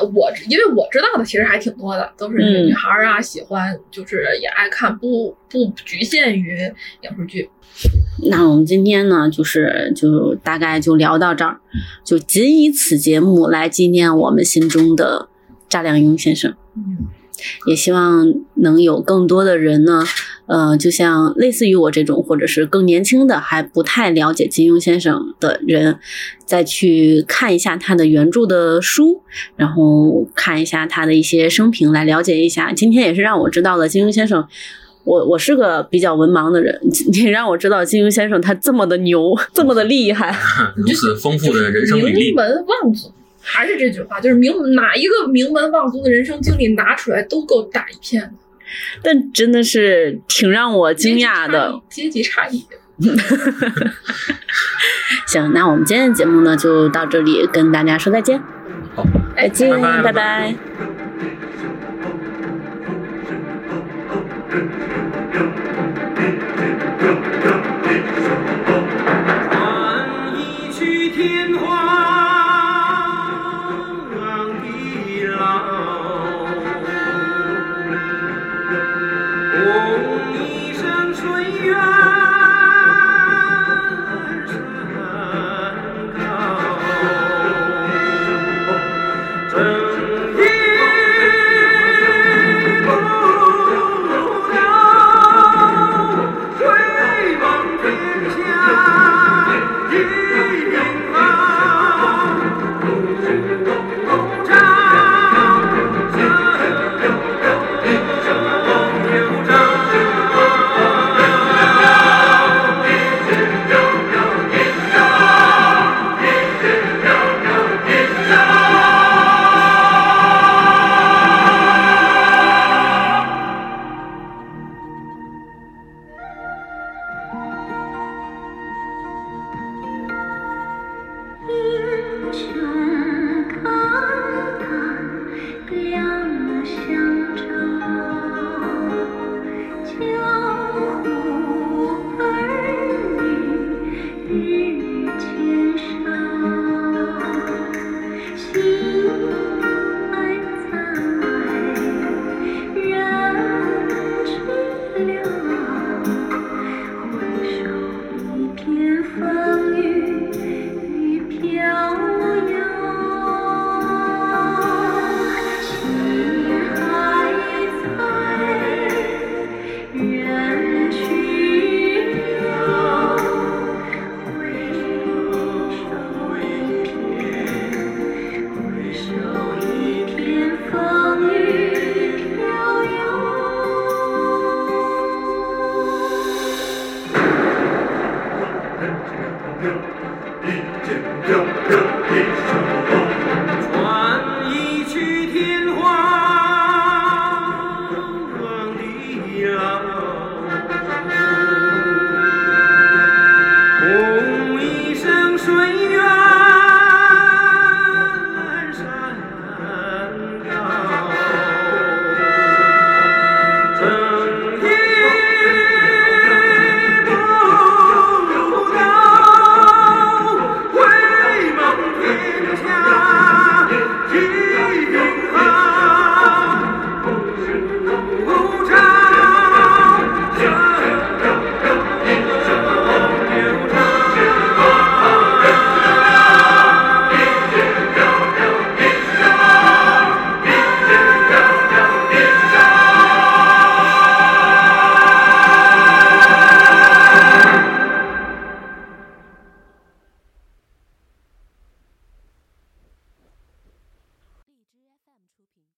呃我因为我知道的其实还挺多的，都是嗯女孩儿啊，喜欢就是也爱看，不不局限于影视剧。那我们今天呢，就是就大概就聊到这儿，就仅以此节目来纪念我们心中的查良镛先生。嗯，也希望能有更多的人呢，呃，就像类似于我这种，或者是更年轻的还不太了解金庸先生的人，再去看一下他的原著的书，然后看一下他的一些生平，来了解一下。今天也是让我知道了金庸先生。我我是个比较文盲的人，你让我知道金庸先生他这么的牛，这么的厉害。如此丰富的人生履历名，门望族，还是这句话，就是名哪一个名门望族的人生经历拿出来都够打一片的，但真的是挺让我惊讶的。阶级差异。行，那我们今天的节目呢就到这里，跟大家说再见，好，哎再见，拜拜拜拜换